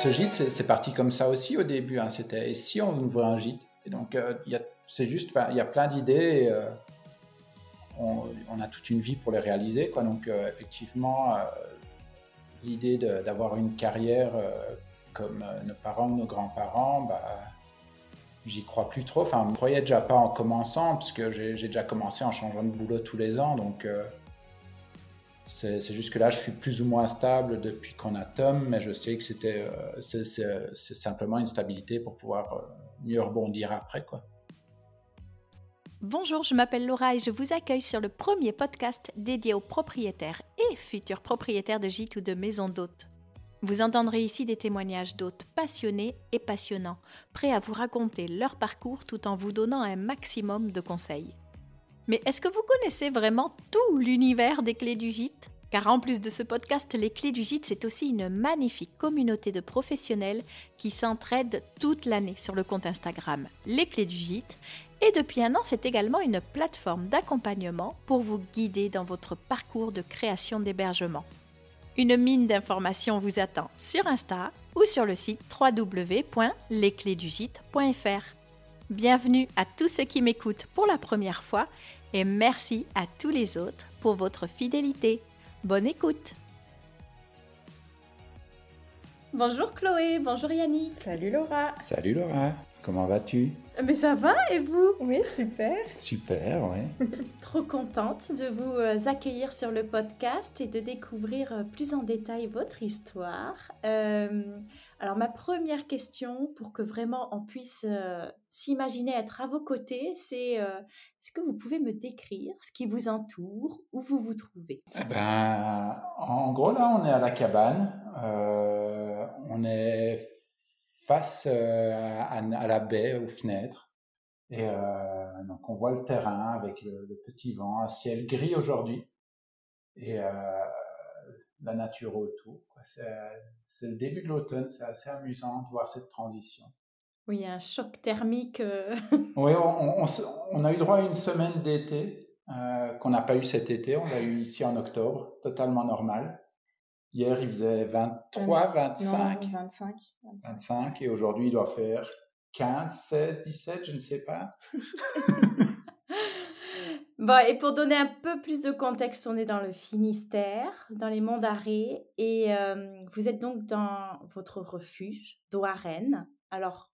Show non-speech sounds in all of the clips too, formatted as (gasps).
Ce gîte, c'est parti comme ça aussi au début. Hein. C'était si on ouvrait un gîte. Et donc, euh, c'est juste, il y a plein d'idées. Euh, on, a toute une vie pour les réaliser. Donc, euh, effectivement, l'idée d'avoir une carrière comme nos parents ou nos grands-parents, bah, j'y crois plus trop. Enfin, je ne croyais déjà pas en commençant, parce que j'ai déjà commencé en changeant de boulot tous les ans. C'est juste que là, je suis plus ou moins stable depuis qu'on a Tom, mais je sais que c'était euh, c'est simplement une stabilité pour pouvoir euh, mieux rebondir après. quoi. Bonjour, je m'appelle Laura et je vous accueille sur le premier podcast dédié aux propriétaires et futurs propriétaires de gîtes ou de maisons d'hôtes. Vous entendrez ici des témoignages d'hôtes passionnés et passionnants, prêts à vous raconter leur parcours tout en vous donnant un maximum de conseils. Mais est-ce que vous connaissez vraiment tout l'univers des clés du gîte? Car en plus de ce podcast, les clés du gîte, c'est aussi une magnifique communauté de professionnels qui s'entraident toute l'année sur le compte Instagram Les clés du gîte. Et depuis un an, c'est également une plateforme d'accompagnement pour vous guider dans votre parcours de création d'hébergement. Une mine d'informations vous attend sur Insta ou sur le site www.lesclésdugite.fr. Bienvenue à tous ceux qui m'écoutent pour la première fois et merci à tous les autres pour votre fidélité. Bonne écoute Bonjour Chloé, bonjour Yannick. Salut Laura. Salut Laura, comment vas-tu? Mais ça va et vous? Oui, super. Super, ouais. (laughs) Trop contente de vous euh, accueillir sur le podcast et de découvrir euh, plus en détail votre histoire. Euh, alors ma première question, pour que vraiment on puisse s'imaginer être à vos côtés, c'est est-ce que vous pouvez me décrire ce qui vous entoure, où vous vous trouvez? Eh ben, En gros, là, on est à la cabane. on est face à, la baie, aux fenêtres. Et euh, donc on voit le terrain avec le, petit vent, un ciel gris aujourd'hui et euh, la nature autour. C'est le début de l'automne, c'est assez amusant de voir cette transition. Oui, un choc thermique. Euh. (laughs) oui, on, on, a eu droit à une semaine d'été qu'on n'a pas eu cet été, on l'a eu ici en octobre, totalement normal. Hier, il faisait 23, 25. 25, 25. et aujourd'hui, il doit faire 15, 16, 17, je ne sais pas. (laughs) bon, et pour donner un peu plus de contexte, on est dans le Finistère, dans les monts d'Arrée, et euh, vous êtes donc dans votre refuge, Douarenne. Alors,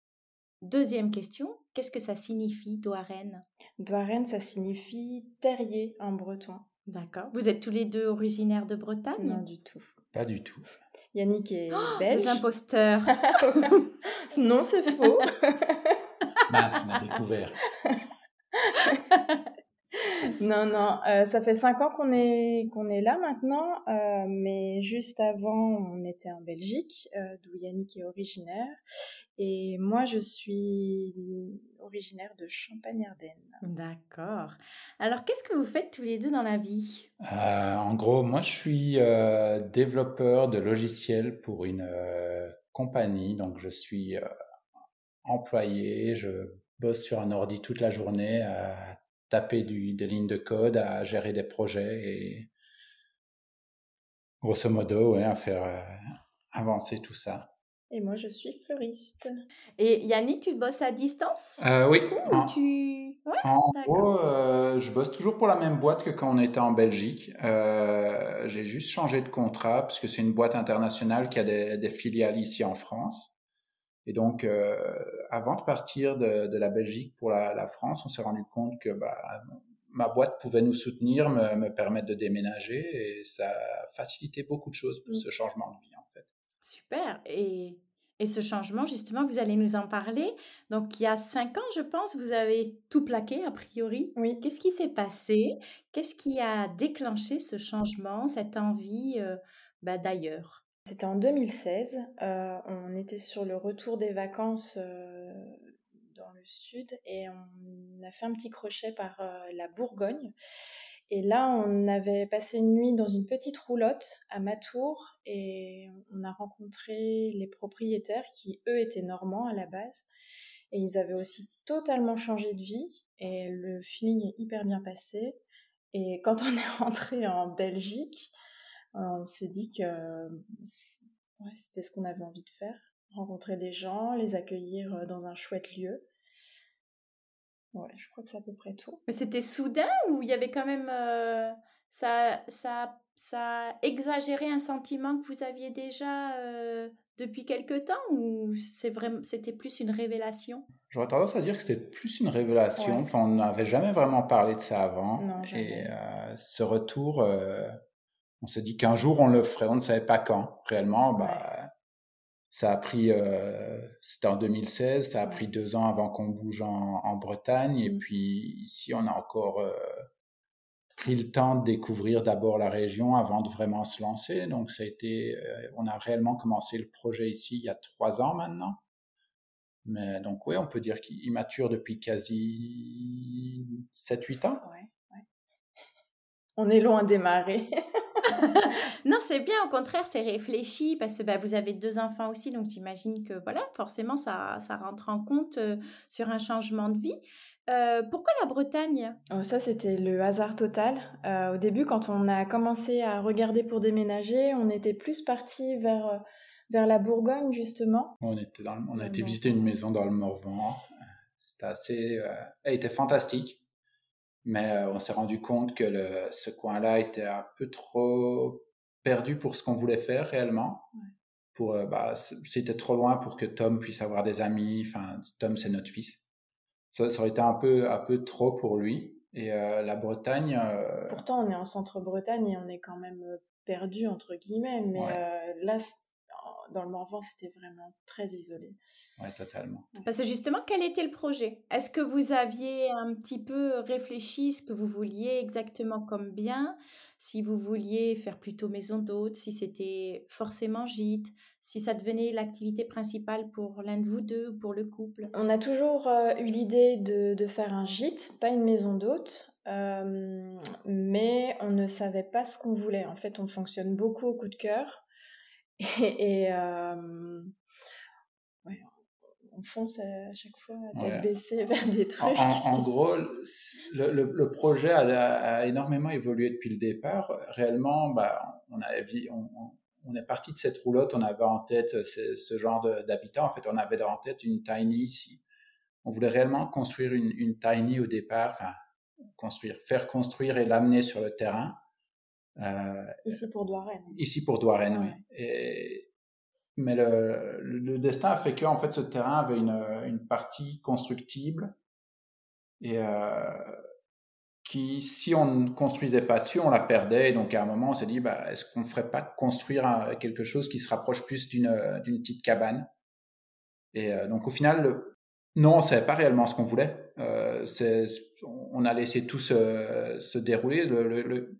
deuxième question, qu'est-ce que ça signifie, Douarenne Douarenne, ça signifie terrier en breton. D'accord. Vous êtes tous les deux originaires de Bretagne? Non, du tout. Pas du tout. Yannick est oh, belge. Des imposteurs. (laughs) non, c'est faux. Mince, on a découvert. (laughs) non, non, euh, ça fait cinq ans qu'on est qu'on est là maintenant, euh, mais juste avant, on était en Belgique, euh, d'où Yannick est originaire, et moi, je suis originaire de Champagne-Ardenne. D'accord. Alors, qu'est-ce que vous faites tous les deux dans la vie? En gros, moi, je suis développeur de logiciels pour une compagnie, donc je suis employé, je bosse sur un ordi toute la journée à taper du, des lignes de code, à gérer des projets et grosso modo, ouais, à faire euh, avancer tout ça. Et moi, je suis fleuriste. Et Yannick, tu bosses à distance? Euh, Oui. en, tu... en gros, euh, je bosse toujours pour la même boîte que quand on était en Belgique. J'ai juste changé de contrat parce que c'est une boîte internationale qui a des, des filiales ici en France. Et donc, euh, avant de partir de, de, la Belgique pour la, la France, on s'est rendu compte que bah, ma boîte pouvait nous soutenir, me, me, permettre de déménager, et ça a facilité beaucoup de choses pour mmh. ce changement de vie, en fait. Super. Et, et ce changement, justement, vous allez nous en parler. Donc, il y a cinq ans, je pense, vous avez tout plaqué, a priori. Oui. Qu'est-ce qui s'est passé? Qu'est-ce qui a déclenché ce changement, cette envie euh, bah, d'ailleurs? C'était en 2016. Euh, on était sur le retour des vacances euh, dans le sud et on a fait un petit crochet par euh, la Bourgogne. Et là, on avait passé une nuit dans une petite roulotte à Matour et on a rencontré les propriétaires qui, eux, étaient normands à la base. Et ils avaient aussi totalement changé de vie et le feeling est hyper bien passé. Et quand on est (laughs) rentré en Belgique, on s'est dit que ouais, c'était ce qu'on avait envie de faire. rencontrer des gens, les accueillir dans un chouette lieu. Ouais, je crois que c'est à peu près tout. Mais c'était soudain ou il y avait quand même ça, ça, ça exagérait un sentiment que vous aviez déjà depuis quelque temps ou c'est vraiment, c'était plus une révélation? J'aurais tendance à dire que c'était plus une révélation. Enfin, on n'avait jamais vraiment parlé de ça avant. Non, et ce retour, on s'est dit qu'un jour on le ferait. On ne savait pas quand. Réellement, bah, ça a pris. c'était en 2016. Ça a pris deux ans avant qu'on bouge en, en Bretagne. Et mmh. puis ici, on a encore pris le temps de découvrir d'abord la région avant de vraiment se lancer. Donc, ça a été, euh, on a réellement commencé le projet ici il y a trois ans maintenant. Mais donc, oui, on peut dire qu'il mature depuis quasi 7-8 ans. Ouais. On est loin de démarrer. (laughs) non, c'est bien, au contraire, c'est réfléchi parce que bah, vous avez deux enfants aussi, donc j'imagine que voilà, forcément, ça, ça rentre en compte euh, sur un changement de vie. Euh, pourquoi la Bretagne? Oh, Ça, c'était le hasard total. Euh, au début, quand on a commencé à regarder pour déménager, on était plus parti vers, vers la Bourgogne, justement. On, était dans on a été visiter une maison dans le Morvan. C'était assez... elle était fantastique. Mais on s'est rendu compte que le, ce coin-là était un peu trop perdu pour ce qu'on voulait faire réellement. Pour, bah, c'était trop loin pour que Tom puisse avoir des amis. Enfin, Tom, c'est notre fils ça, aurait été un peu, un peu trop pour lui. Et euh, la Bretagne. Euh, Pourtant, on est en centre-Bretagne et on est quand même euh, perdu, entre guillemets. Mais là, dans le Morvan, c'était vraiment très isolé. Oui, totalement. Parce que justement, quel était le projet? Est-ce que vous aviez un petit peu réfléchi ce que vous vouliez exactement comme bien? Si vous vouliez faire plutôt maison d'hôte, si c'était forcément gîte, si ça devenait l'activité principale pour l'un de vous deux ou pour le couple? On a toujours euh, eu l'idée de, de, faire un gîte, pas une maison d'hôte. Euh, mais on ne savait pas ce qu'on voulait. En fait, on fonctionne beaucoup au coup de cœur. Et, euh, on fonce à chaque fois tête baissée (laughs) vers des trucs. En, gros, le, projet a, énormément évolué depuis le départ. Réellement, bah, on, avait, on, on, est parti de cette roulotte, on avait en tête ce, genre d'habitat. En fait, on avait en tête une tiny ici. On voulait réellement construire une, une tiny au départ, construire, faire construire et l'amener sur le terrain. Euh, ici pour Douarenne. Ici pour Douarenne, oui. Et, mais le, le, destin a fait que en fait ce terrain avait une, une partie constructible et euh, qui, si on ne construisait pas dessus, on la perdait. Et donc à un moment, on s'est dit, bah, est-ce qu'on ne ferait pas construire quelque chose qui se rapproche plus d'une d'une petite cabane? Et euh, donc au final, non, on savait pas réellement ce qu'on voulait. Euh, on a laissé tout se, se dérouler. Le, le,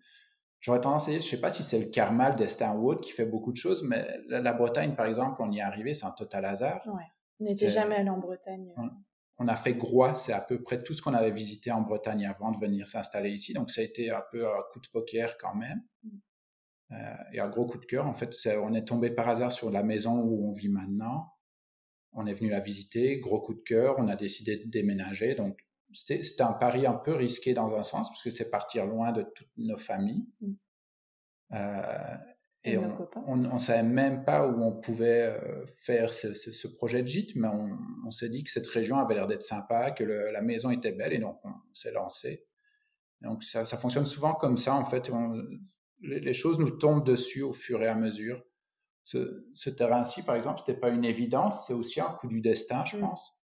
J'aurais tendance à dire, je sais pas si c'est le karma, le destin ou autre qui fait beaucoup de choses, mais la, Bretagne, par exemple, on y est arrivé, c'est un total hasard. Ouais. On n'était jamais allé en Bretagne. On, a fait Groix, c'est à peu près tout ce qu'on avait visité en Bretagne avant de venir s'installer ici, donc ça a été un peu un coup de poker quand même. Mm. Euh, et un gros coup de cœur, en fait, on est tombé par hasard sur la maison où on vit maintenant. On est venu la visiter, gros coup de cœur, on a décidé de déménager, donc c'était un pari un peu risqué dans un sens, parce que c'est partir loin de toutes nos familles. Mm. Euh, et, on ne savait même pas où on pouvait euh, faire ce, ce, projet de gîte, mais on, on s'est dit que cette région avait l'air d'être sympa, que le, la maison était belle, et donc on s'est lancé. donc ça, ça, fonctionne souvent comme ça, en fait. les, choses nous tombent dessus au fur et à mesure. Ce, ce terrain-ci, par exemple, c'était pas une évidence, c'est aussi un coup du destin, je mm. pense.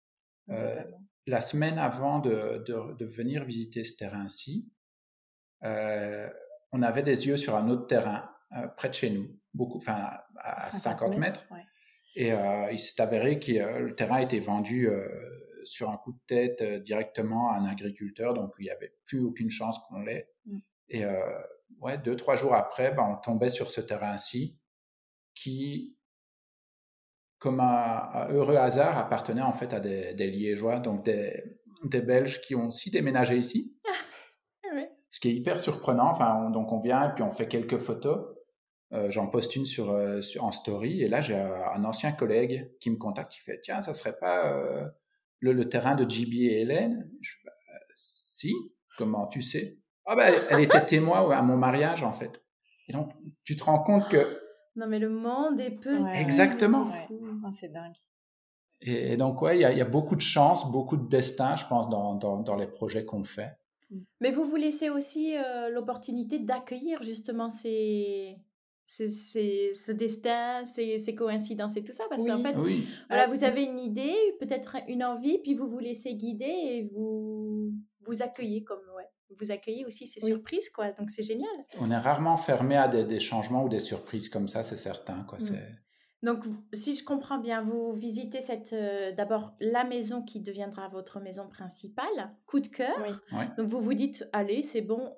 Euh, la semaine avant de, de, venir visiter ce terrain-ci, euh, on avait des yeux sur un autre terrain euh, près de chez nous, beaucoup, enfin à 50, mètres. Et euh, il s'est avéré que le terrain était vendu sur un coup de tête directement à un agriculteur, donc il n'y avait plus aucune chance qu'on l'ait. Mm. Et ouais, deux, trois jours après, ben, on tombait sur ce terrain-ci qui comme un, heureux hasard, appartenait en fait à des, Liégeois, donc des, des, Belges qui ont aussi déménagé ici. Ah Ce qui est hyper surprenant. Enfin, donc on vient et puis on fait quelques photos. Euh, j'en poste une sur, euh, sur, en story et là j'ai un ancien collègue qui me contacte qui fait tiens ça serait pas euh, le, le, terrain de JB et Hélène? Je si comment tu sais? Ah ben elle, était témoin à mon mariage en fait et donc tu te rends compte que Non, mais le monde est petit. Exactement. Ah, c'est dingue. Et, donc, ouais, il y, a beaucoup de chance, beaucoup de destin, je pense, dans, dans, les projets qu'on fait. Mais vous vous laissez aussi euh, l'opportunité d'accueillir justement ces, ces, ce destin, ces, ces, coïncidences et tout ça. Parce qu'en fait, voilà, vous avez une idée, peut-être une envie, puis vous vous laissez guider et vous vous accueillez comme, vous accueillez aussi ces surprises, quoi. Donc c'est génial. On est rarement fermé à des, changements ou des surprises comme ça, c'est certain, quoi. Mmh. Donc, si je comprends bien, vous visitez cette euh, d'abord la maison qui deviendra votre maison principale, coup de cœur. Donc, vous vous dites, allez, c'est bon,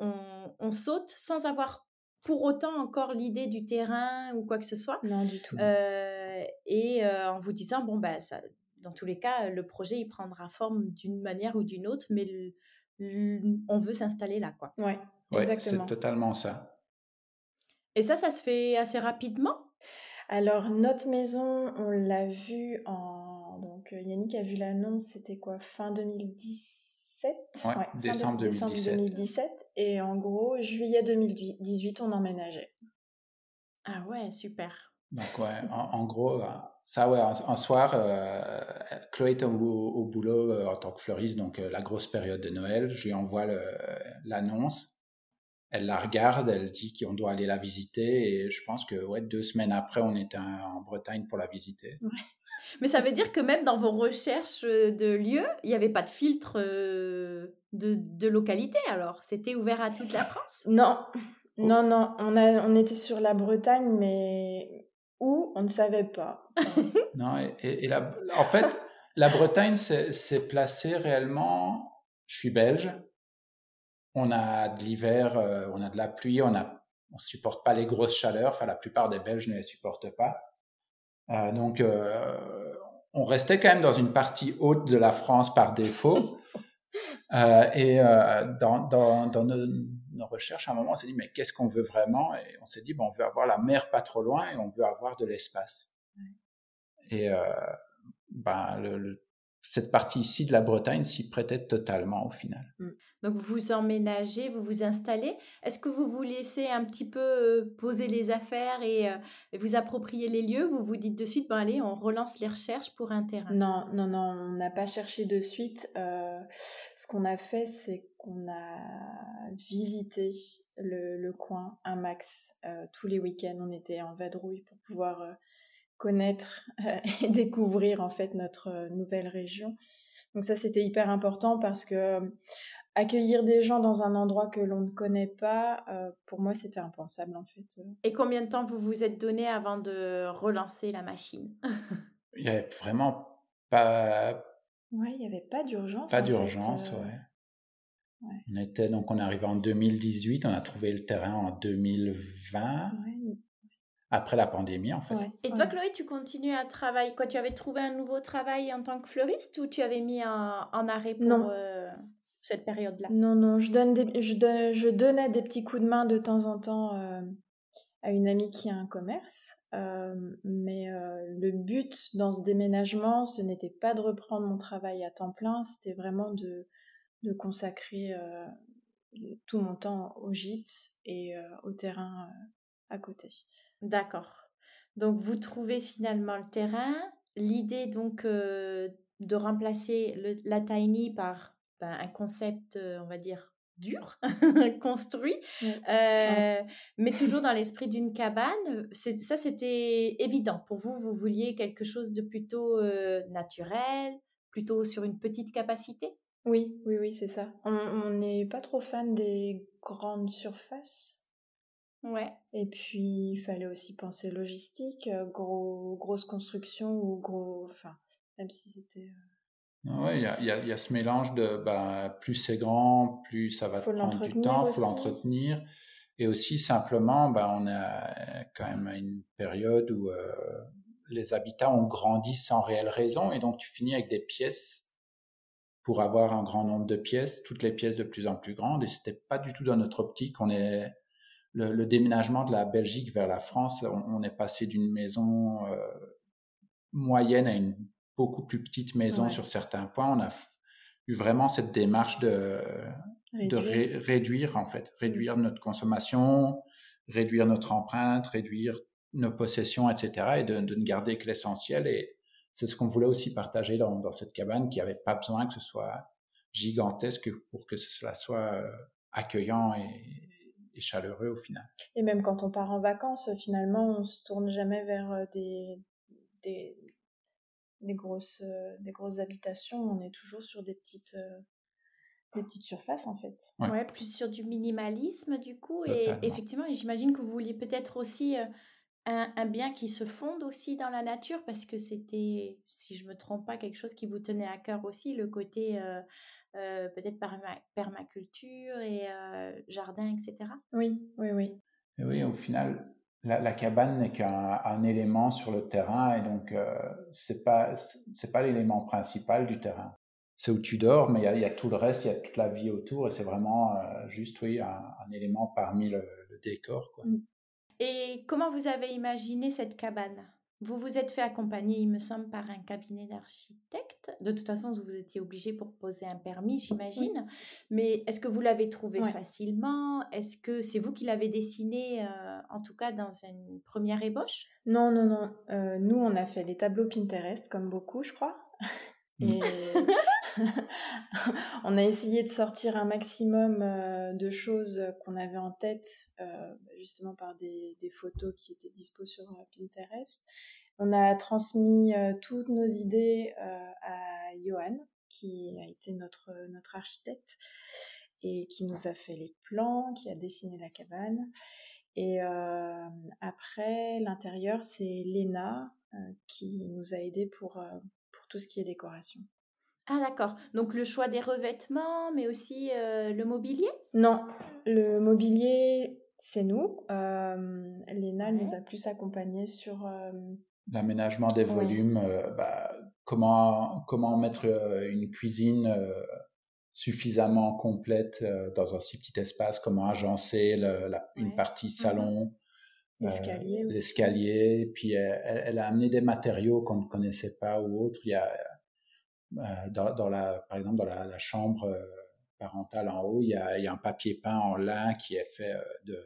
on, saute sans avoir pour autant encore l'idée du terrain ou quoi que ce soit. Non, du tout. Euh, et euh, en vous disant, bon, bah, ça, dans tous les cas, le projet, il prendra forme d'une manière ou d'une autre, mais on veut s'installer là, quoi. Oui, ouais, exactement. C'est totalement ça. Et ça, ça se fait assez rapidement? Alors, notre maison, on l'a vue en. Donc, euh, Yannick a vu l'annonce, c'était quoi? Fin 2017 Ouais, décembre, 2017. décembre 2017. Et en gros, juillet 2018, on emménageait. Ah ouais, super. Donc, ouais, en, gros, euh, ça, ouais, un, soir, euh, Chloé était au, boulot en tant que fleuriste, donc la grosse période de Noël. Je lui envoie l'annonce elle la regarde, elle dit qu'on doit aller la visiter et je pense que ouais, deux semaines après, on était en Bretagne pour la visiter. Mais ça veut dire que même dans vos recherches de lieux, il n'y avait pas de filtre euh, de, de localité alors? C'était ouvert à toute la France? Non, oh. non, non. On, a, on était sur la Bretagne, mais où On ne savait pas. (laughs) non, et, en fait, la Bretagne s'est placée réellement. Je suis belge, on a de l'hiver, euh, on a de la pluie, on a, on supporte pas les grosses chaleurs. Enfin, la plupart des Belges ne les supportent pas. Euh, donc, euh, on restait quand même dans une partie haute de la France par défaut. (laughs) et dans, nos, recherches, à un moment, on s'est dit, mais qu'est-ce qu'on veut vraiment? Et on s'est dit, bon, on veut avoir la mer pas trop loin et on veut avoir de l'espace. Et ben, le, cette partie ici de la Bretagne s'y prêtait totalement au final. Mmh. Donc vous emménagez, vous vous installez. Est-ce que vous vous laissez un petit peu euh, poser les affaires et, euh, vous approprier les lieux? Vous vous dites de suite, bon allez, on relance les recherches pour un terrain Non, non, non, on n'a pas cherché de suite. Euh, ce qu'on a fait, c'est qu'on a visité le, coin un max. tous les week-ends, on était en vadrouille pour pouvoir connaître (laughs) et découvrir en fait notre nouvelle région. Donc ça, c'était hyper important parce que accueillir des gens dans un endroit que l'on ne connaît pas, euh, pour moi, c'était impensable en fait. Et combien de temps vous vous êtes donné avant de relancer la machine? (laughs) Il n'y avait vraiment pas. Ouais, il n'y avait pas d'urgence. Pas d'urgence, euh, ouais. On était donc on est arrivé en 2018, on a trouvé le terrain en 2020. Après la pandémie, en fait. Et toi, Chloé, tu continues à travailler Quoi, tu avais trouvé un nouveau travail en tant que fleuriste ou tu avais mis en, arrêt pour non. Euh, cette période-là? Non, non, je, donne des, je, je, donnais des petits coups de main de temps en temps euh, à une amie qui a un commerce. Euh, mais euh, le but dans ce déménagement, ce n'était pas de reprendre mon travail à temps plein, c'était vraiment de, de consacrer tout mon temps au gîte et au terrain à côté. D'accord. Donc vous trouvez finalement le terrain. L'idée donc de remplacer la tiny par ben, un concept, euh, on va dire, dur, (laughs) construit, euh, mais toujours dans l'esprit d'une cabane. Ça, c'était évident. Pour vous, vous vouliez quelque chose de plutôt naturel, plutôt sur une petite capacité? Oui, oui, oui, c'est ça. On n'est pas trop fan des grandes surfaces. Ouais. Et puis, il fallait aussi penser logistique, gros, grosse construction ou gros. Enfin, même si c'était. Oui, il y a, y a, ce mélange de bah, plus c'est grand, plus ça va prendre du temps, il faut l'entretenir. Et aussi, simplement, bah, on a quand même une période où euh, les habitats ont grandi sans réelle raison. Et donc, tu finis avec des pièces pour avoir un grand nombre de pièces, toutes les pièces de plus en plus grandes. Et c'était pas du tout dans notre optique. On est, le, déménagement de la Belgique vers la France, on, est passé d'une maison euh, moyenne à une beaucoup plus petite maison sur certains points. On a eu vraiment cette démarche de réduire, de réduire en fait, réduire notre consommation, réduire notre empreinte, réduire nos possessions, etc., et de, ne garder que l'essentiel. Et c'est ce qu'on voulait aussi partager dans, dans cette cabane, qui n'avait pas besoin que ce soit gigantesque pour que cela soit euh, accueillant et, chaleureux au final. Et même quand on part en vacances, finalement, on se tourne jamais vers euh, des, des, des grosses, euh, des grosses habitations. On est toujours sur des petites, des petites surfaces en fait. Ouais. plus sur du minimalisme du coup. Et effectivement, j'imagine que vous vouliez peut-être aussi un, bien qui se fonde aussi dans la nature parce que c'était, si je me trompe pas, quelque chose qui vous tenait à cœur aussi, le côté euh, euh, peut-être permaculture et euh, jardin, etc. Oui, oui, oui. Et oui, au final, la, cabane n'est qu'un élément sur le terrain et donc c'est pas c'est pas l'élément principal du terrain. C'est où tu dors, mais il y, a tout le reste, il y a toute la vie autour et c'est vraiment juste oui un, élément parmi le, décor. Quoi. Mmh. Et comment vous avez imaginé cette cabane? Vous vous êtes fait accompagner, il me semble, par un cabinet d'architectes. De toute façon, vous étiez obligé pour poser un permis, j'imagine. Mais est-ce que vous l'avez trouvé facilement? Est-ce que c'est vous qui l'avez dessiné, euh, en tout cas dans une première ébauche? Non, non, non. Euh, nous, on a fait les tableaux Pinterest, comme beaucoup, je crois. Mmh. Et (laughs) (laughs) on a essayé de sortir un maximum euh, de choses qu'on avait en tête, euh, justement par des, photos qui étaient dispo sur euh, Pinterest. On a transmis toutes nos idées à Johan, qui a été notre, notre architecte et qui nous a fait les plans, qui a dessiné la cabane. Et après, l'intérieur, c'est Léna qui nous a aidés pour, pour tout ce qui est décoration. Ah d'accord. Donc le choix des revêtements, mais aussi euh, le mobilier? Non, le mobilier, c'est nous. Euh, Léna nous a plus accompagnés sur... Euh, L'aménagement des volumes, bah, comment, comment mettre une cuisine suffisamment complète dans un si petit espace, comment agencer une partie mmh salon. L'escalier aussi. L'escalier, puis elle, elle, a amené des matériaux qu'on ne connaissait pas ou autres. Il y a euh, dans, la, par exemple, dans la, chambre euh, parentale en haut, il y, a, il y, a, un papier peint en lin qui est fait euh, de,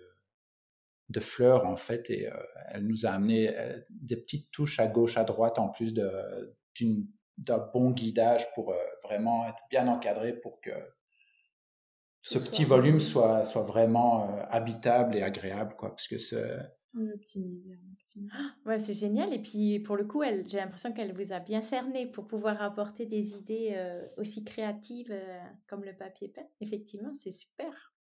de fleurs, en fait, et elle nous a amené des petites touches à gauche, à droite, en plus d'un bon guidage pour vraiment être bien encadré pour que ce petit volume soit, soit vraiment habitable et agréable, quoi, parce que optimiser un maximum. Ouais, c'est génial. Et puis, pour le coup, j'ai l'impression qu'elle vous a bien cerné pour pouvoir apporter des idées euh, aussi créatives euh, comme le papier peint. Effectivement, c'est super.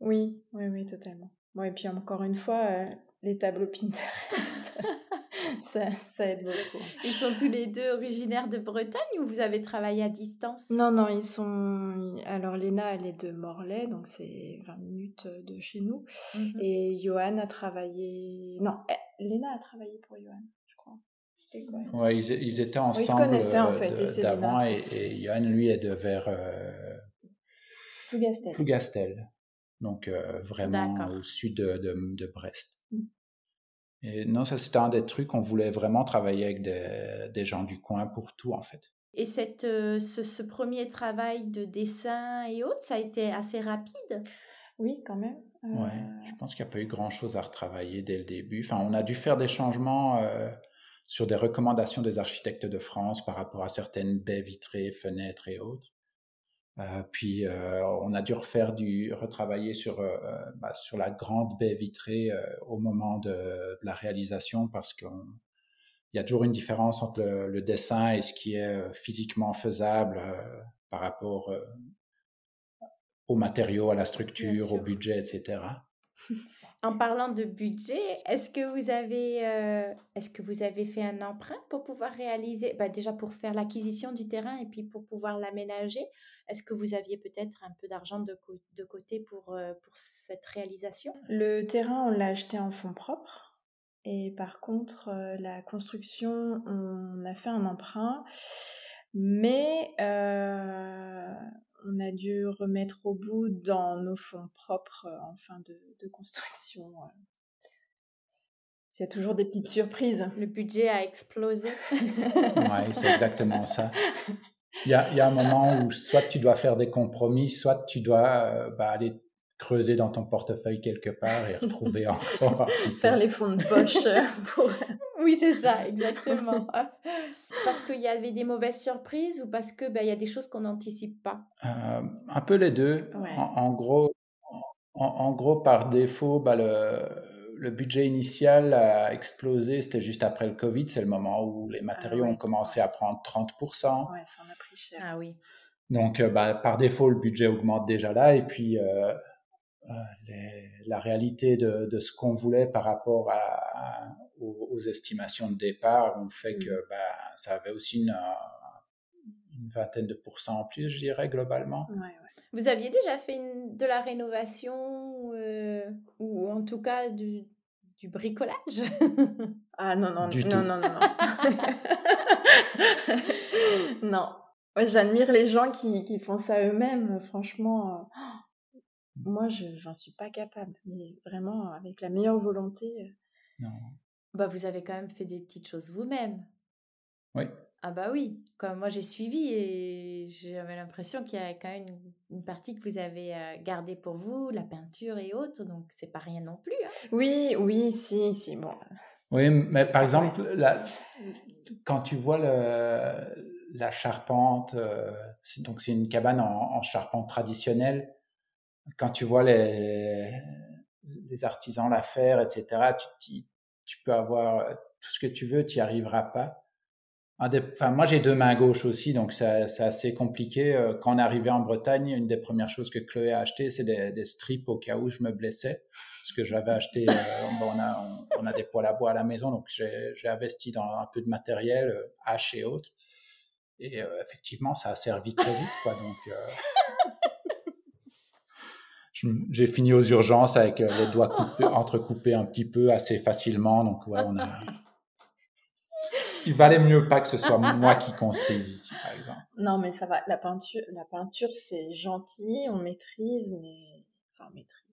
Oui, oui, oui, totalement. Bon, et puis, encore une fois, euh, les tableaux (laughs) Pinterest. (laughs) (laughs) ça, ça, aide beaucoup. Ils sont tous les deux originaires de Bretagne ou vous avez travaillé à distance? Non, non, ils sont. Alors, Léna, elle est de Morlaix, donc c'est 20 minutes de chez nous. Mhm. Et Johan a travaillé. Non, eh, Léna a travaillé pour Johan, je crois. Ouais, ils, ils, étaient ensemble. ils se connaissaient en fait. D'avant, et, et, Johan, lui, est de vers. Euh... Plougastel. Plougastel. Donc, euh, vraiment au sud de, de, de Brest. Et non, ça c'était un des trucs qu'on voulait vraiment travailler avec des, des, gens du coin pour tout en fait. Et cette, euh, ce, ce, premier travail de dessin et autres, ça a été assez rapide? Oui, quand même. Euh... Ouais, je pense qu'il n'y a pas eu grand-chose à retravailler dès le début. Enfin, on a dû faire des changements euh, sur des recommandations des architectes de France par rapport à certaines baies vitrées, fenêtres et autres. Euh, puis euh, on a dû refaire du retravailler sur euh, bah, sur la grande baie vitrée au moment de, la réalisation parce qu'il y a toujours une différence entre le, dessin et ce qui est physiquement faisable par rapport aux matériaux, à la structure, au budget, etc. (laughs) En parlant de budget, est-ce que vous avez, euh, est-ce que vous avez fait un emprunt pour pouvoir réaliser, bah déjà pour faire l'acquisition du terrain et puis pour pouvoir l'aménager, est-ce que vous aviez peut-être un peu d'argent de, de, côté pour, euh, pour cette réalisation? Le terrain, on l'a acheté en fonds propres. Et par contre, euh, la construction, on a fait un emprunt. Mais on a dû remettre au bout dans nos fonds propres euh, en fin de, construction. Euh. Il y a toujours des petites surprises. Le budget a explosé. (laughs) oui, c'est exactement ça. Il y, a, un moment où soit tu dois faire des compromis, soit tu dois euh, bah, aller creuser dans ton portefeuille quelque part et retrouver (laughs) encore. Faire les fonds de poche pour. Oui, c'est ça, (laughs) exactement. (laughs) parce qu'il y avait des mauvaises surprises ou parce qu'il ben, y a des choses qu'on n'anticipe pas? Un peu les deux. En, gros, en, gros, par défaut, bah, le, le budget initial a explosé, c'était juste après le Covid, c'est le moment où les matériaux ah ont commencé à prendre 30%. Ouais, ça en a pris cher. Ah oui. Donc, euh, bah, par défaut, le budget augmente déjà là. Et puis, euh, euh, la réalité de, ce qu'on voulait par rapport à, aux, estimations de départ ont fait que mmh. bah, ça avait aussi une, vingtaine de pourcents en plus, je dirais, globalement. Vous aviez déjà fait de la rénovation ou en tout cas du, du bricolage? (laughs) Ah non, non, non, non, non, (laughs) non, non. J'admire les gens qui, qui, font ça eux-mêmes, franchement. moi, je n'en suis pas capable, mais vraiment, avec la meilleure volonté. Non. Bah, vous avez quand même fait des petites choses vous-même. Oui. Ah bah oui, comme moi j'ai suivi et j'avais l'impression qu'il y a quand même une, partie que vous avez euh, gardée pour vous, la peinture et autres, donc c'est pas rien non plus. Hein. Oui, oui, si, si, bon. Oui, mais par exemple, quand tu vois le, la charpente, euh, donc c'est une cabane en, charpente traditionnelle, quand tu vois les, les artisans la faire, etc., tu, tu peux avoir tout ce que tu veux, tu n'y arriveras pas enfin, moi, j'ai deux mains gauches aussi, donc c'est assez compliqué. Euh, quand on est arrivé en Bretagne, une des premières choses que Chloé a acheté, c'est des, strips au cas où je me blessais. Parce que j'avais acheté, euh, on, a, on, a, des poils à bois à la maison, donc j'ai investi dans un peu de matériel, euh, hache et autres. Et effectivement, ça a servi très vite, quoi. Donc, j'ai fini aux urgences avec les doigts (laughs) entrecoupés un petit peu assez facilement. Donc, ouais, on a (laughs) il valait mieux pas que ce soit moi qui construise ici, par exemple. Non, mais ça va. La peinture, la peinture, c'est gentil, on maîtrise, mais enfin, on maîtrise.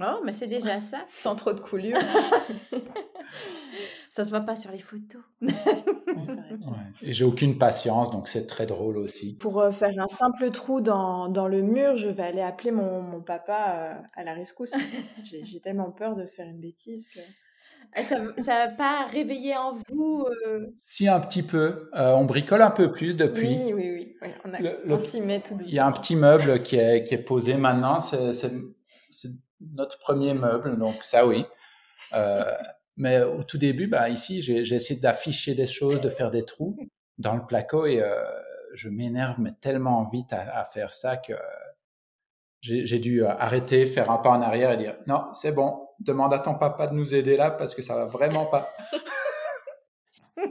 Oh, mais c'est déjà ça. Sans trop de coulure. (laughs) ça se voit pas sur les photos. Et j'ai aucune patience, donc c'est très drôle aussi. Pour euh, faire un simple trou dans, dans, le mur, je vais aller appeler mon, mon papa euh, à la rescousse. (laughs) j'ai tellement peur de faire une bêtise que... Ah, ça n'a pas réveillé en vous euh? Si, un petit peu. Euh, on bricole un peu plus depuis. Oui, oui, oui. On, s'y met tout doucement. Il y a un petit meuble qui est, qui est posé maintenant. C'est notre premier meuble, donc ça, oui. Euh, mais au tout début, bah, ici, j'ai essayé d'afficher des choses, de faire des trous dans le placo et je m'énerve mais tellement vite à, à faire ça que j'ai dû arrêter, faire un pas en arrière et dire non, c'est bon, demande à ton papa de nous aider là parce que ça va vraiment pas. (laughs)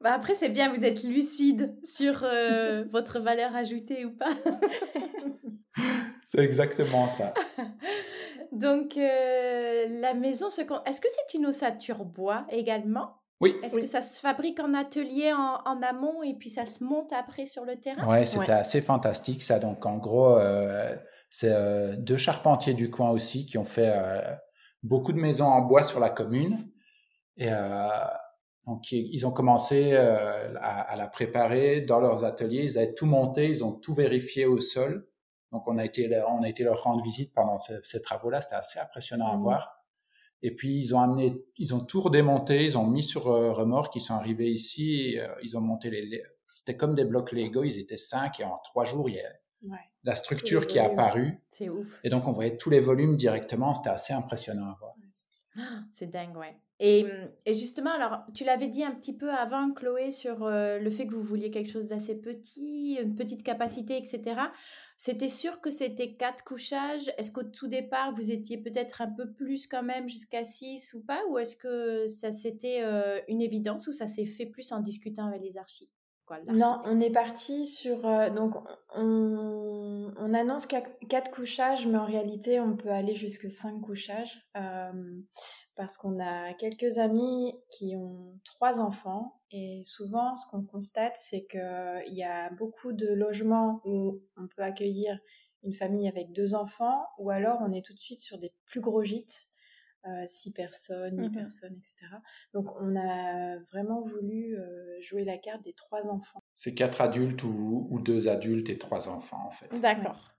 bah après, c'est bien, vous êtes lucide sur euh, votre valeur ajoutée ou pas. (laughs) c'est exactement ça. (laughs) Donc, euh, la maison, est-ce que c'est une ossature bois également? Oui. Est-ce que ça se fabrique en atelier en, amont et puis ça se monte après sur le terrain? Ouais, c'était assez fantastique ça. Donc, en gros, euh, c'est euh, deux charpentiers du coin aussi qui ont fait euh, beaucoup de maisons en bois sur la commune. Et euh, donc, ils ont commencé à, la préparer dans leurs ateliers. Ils avaient tout monté, ils ont tout vérifié au sol. Donc, on a été, on a été leur rendre visite pendant ces, travaux-là. C'était assez impressionnant à mmh. voir. Et puis, ils ont amené, ils ont tout redémonté, ils ont mis sur remorque, ils sont arrivés ici, ils ont monté les, c'était comme des blocs Lego, ils étaient cinq et en trois jours, il y a, la structure qui est apparue. C'est ouf. Et donc, on voyait tous les volumes directement. C'était assez impressionnant à voir. (gasps) C'est dingue, ouais. Et, et, justement, alors, tu l'avais dit un petit peu avant, Chloé, sur euh, le fait que vous vouliez quelque chose d'assez petit, une petite capacité, etc. C'était sûr que c'était quatre couchages? Est-ce qu'au tout départ, vous étiez peut-être un peu plus quand même, jusqu'à six ou pas? Ou est-ce que ça c'était euh, une évidence ou ça s'est fait plus en discutant avec les archives non, on est parti sur. Euh, donc, on, on annonce quatre, couchages, mais en réalité, on peut aller jusque cinq couchages. Euh, parce qu'on a quelques amis qui ont trois enfants. Et souvent, ce qu'on constate, c'est qu'il y a beaucoup de logements où on peut accueillir une famille avec deux enfants, ou alors on est tout de suite sur des plus gros gîtes euh, six personnes, huit mmh personnes, etc. Donc on a vraiment voulu euh, jouer la carte des trois enfants. C'est quatre adultes ou, deux adultes et trois enfants en fait. D'accord.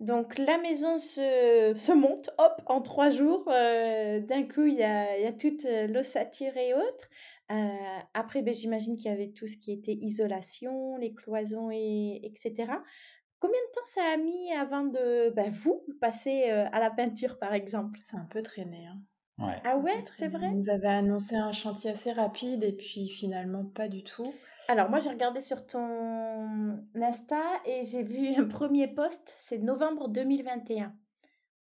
Donc la maison se, se monte, hop, en trois jours. Euh, d'un coup, il y a, y a toute euh, l'ossature et autres. Euh, après, ben, j'imagine qu'il y avait tout ce qui était isolation, les cloisons, et, etc. Combien de temps ça a mis avant de ben, vous passer à la peinture, par exemple? C'est un peu traîné. Hein. Ouais. Ah ouais, c'est vrai? Vous avez annoncé un chantier assez rapide et puis finalement pas du tout. Alors, moi, j'ai regardé sur ton Insta et j'ai vu un premier post, c'est novembre 2021,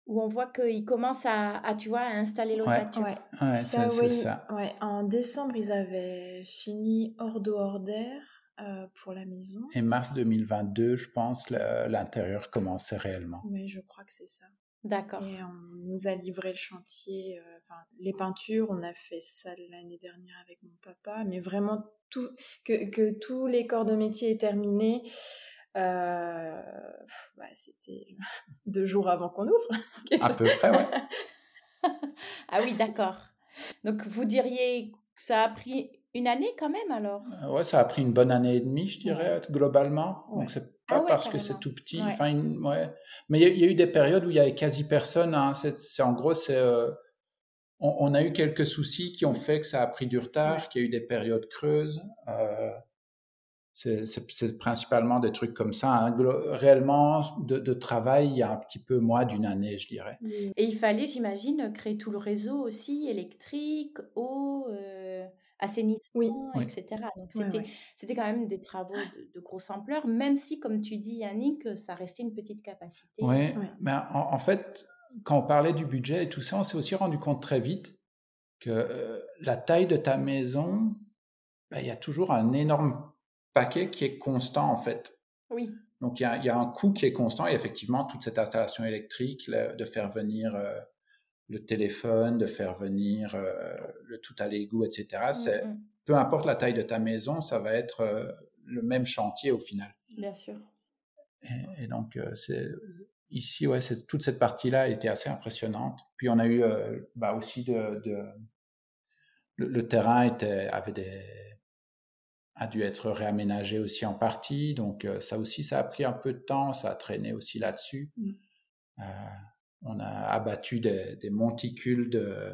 où on voit qu'il commence à, à, tu vois, à installer l'ossature. Ouais, ouais. ça, oui. Ça. Ouais. En décembre, ils avaient fini hors d'eau, d'air euh, pour la maison. Et mars 2022, je pense, l'intérieur commençait réellement. Oui, je crois que c'est ça. D'accord. Et on nous a livré le chantier, euh, enfin, les peintures, on a fait ça l'année dernière avec mon papa, mais vraiment tout, que, que tous les corps de métier est terminé. Euh, bah, C'était (laughs) deux jours avant qu'on ouvre. (laughs) À peu près, ouais. (laughs) ah oui, d'accord. Donc vous diriez que ça a pris une année quand même alors? Euh, Ouais, ça a pris une bonne année et demie, je dirais, globalement. Donc c'est pas ah parce que c'est tout petit. Enfin, ouais. Mais il y, a eu des périodes où il y avait quasi personne. Hein. C'est en gros, c'est euh, on, a eu quelques soucis qui ont fait que ça a pris du retard, qu'il y a eu des périodes creuses. Euh, c'est principalement des trucs comme ça. Hein. Réellement, de, travail, il y a un petit peu moins d'une année, je dirais. Et il fallait, j'imagine, créer tout le réseau aussi, électrique, eau. Euh assainissement, etc. Donc c'était quand même des travaux de, grosse ampleur, même si, comme tu dis, Yannick, ça restait une petite capacité. Oui, mais en, fait, quand on parlait du budget et tout ça, on s'est aussi rendu compte très vite que euh, la taille de ta maison, bah, il y a toujours un énorme paquet qui est constant, en fait. Oui. Donc il y, a, un coût qui est constant et effectivement, toute cette installation électrique, de faire venir... Euh, le téléphone, de faire venir euh, le tout à l'égout, etc. C'est, mmh. Peu importe la taille de ta maison, ça va être euh, le même chantier au final. Bien sûr. Et, donc, c'est, ici, ouais, toute cette partie-là était assez impressionnante. Puis on a eu bah, aussi de, le, terrain était, avait des, a dû être réaménagé aussi en partie. Donc ça aussi, ça a pris un peu de temps, ça a traîné aussi là-dessus. Mmh on a abattu des, monticules de,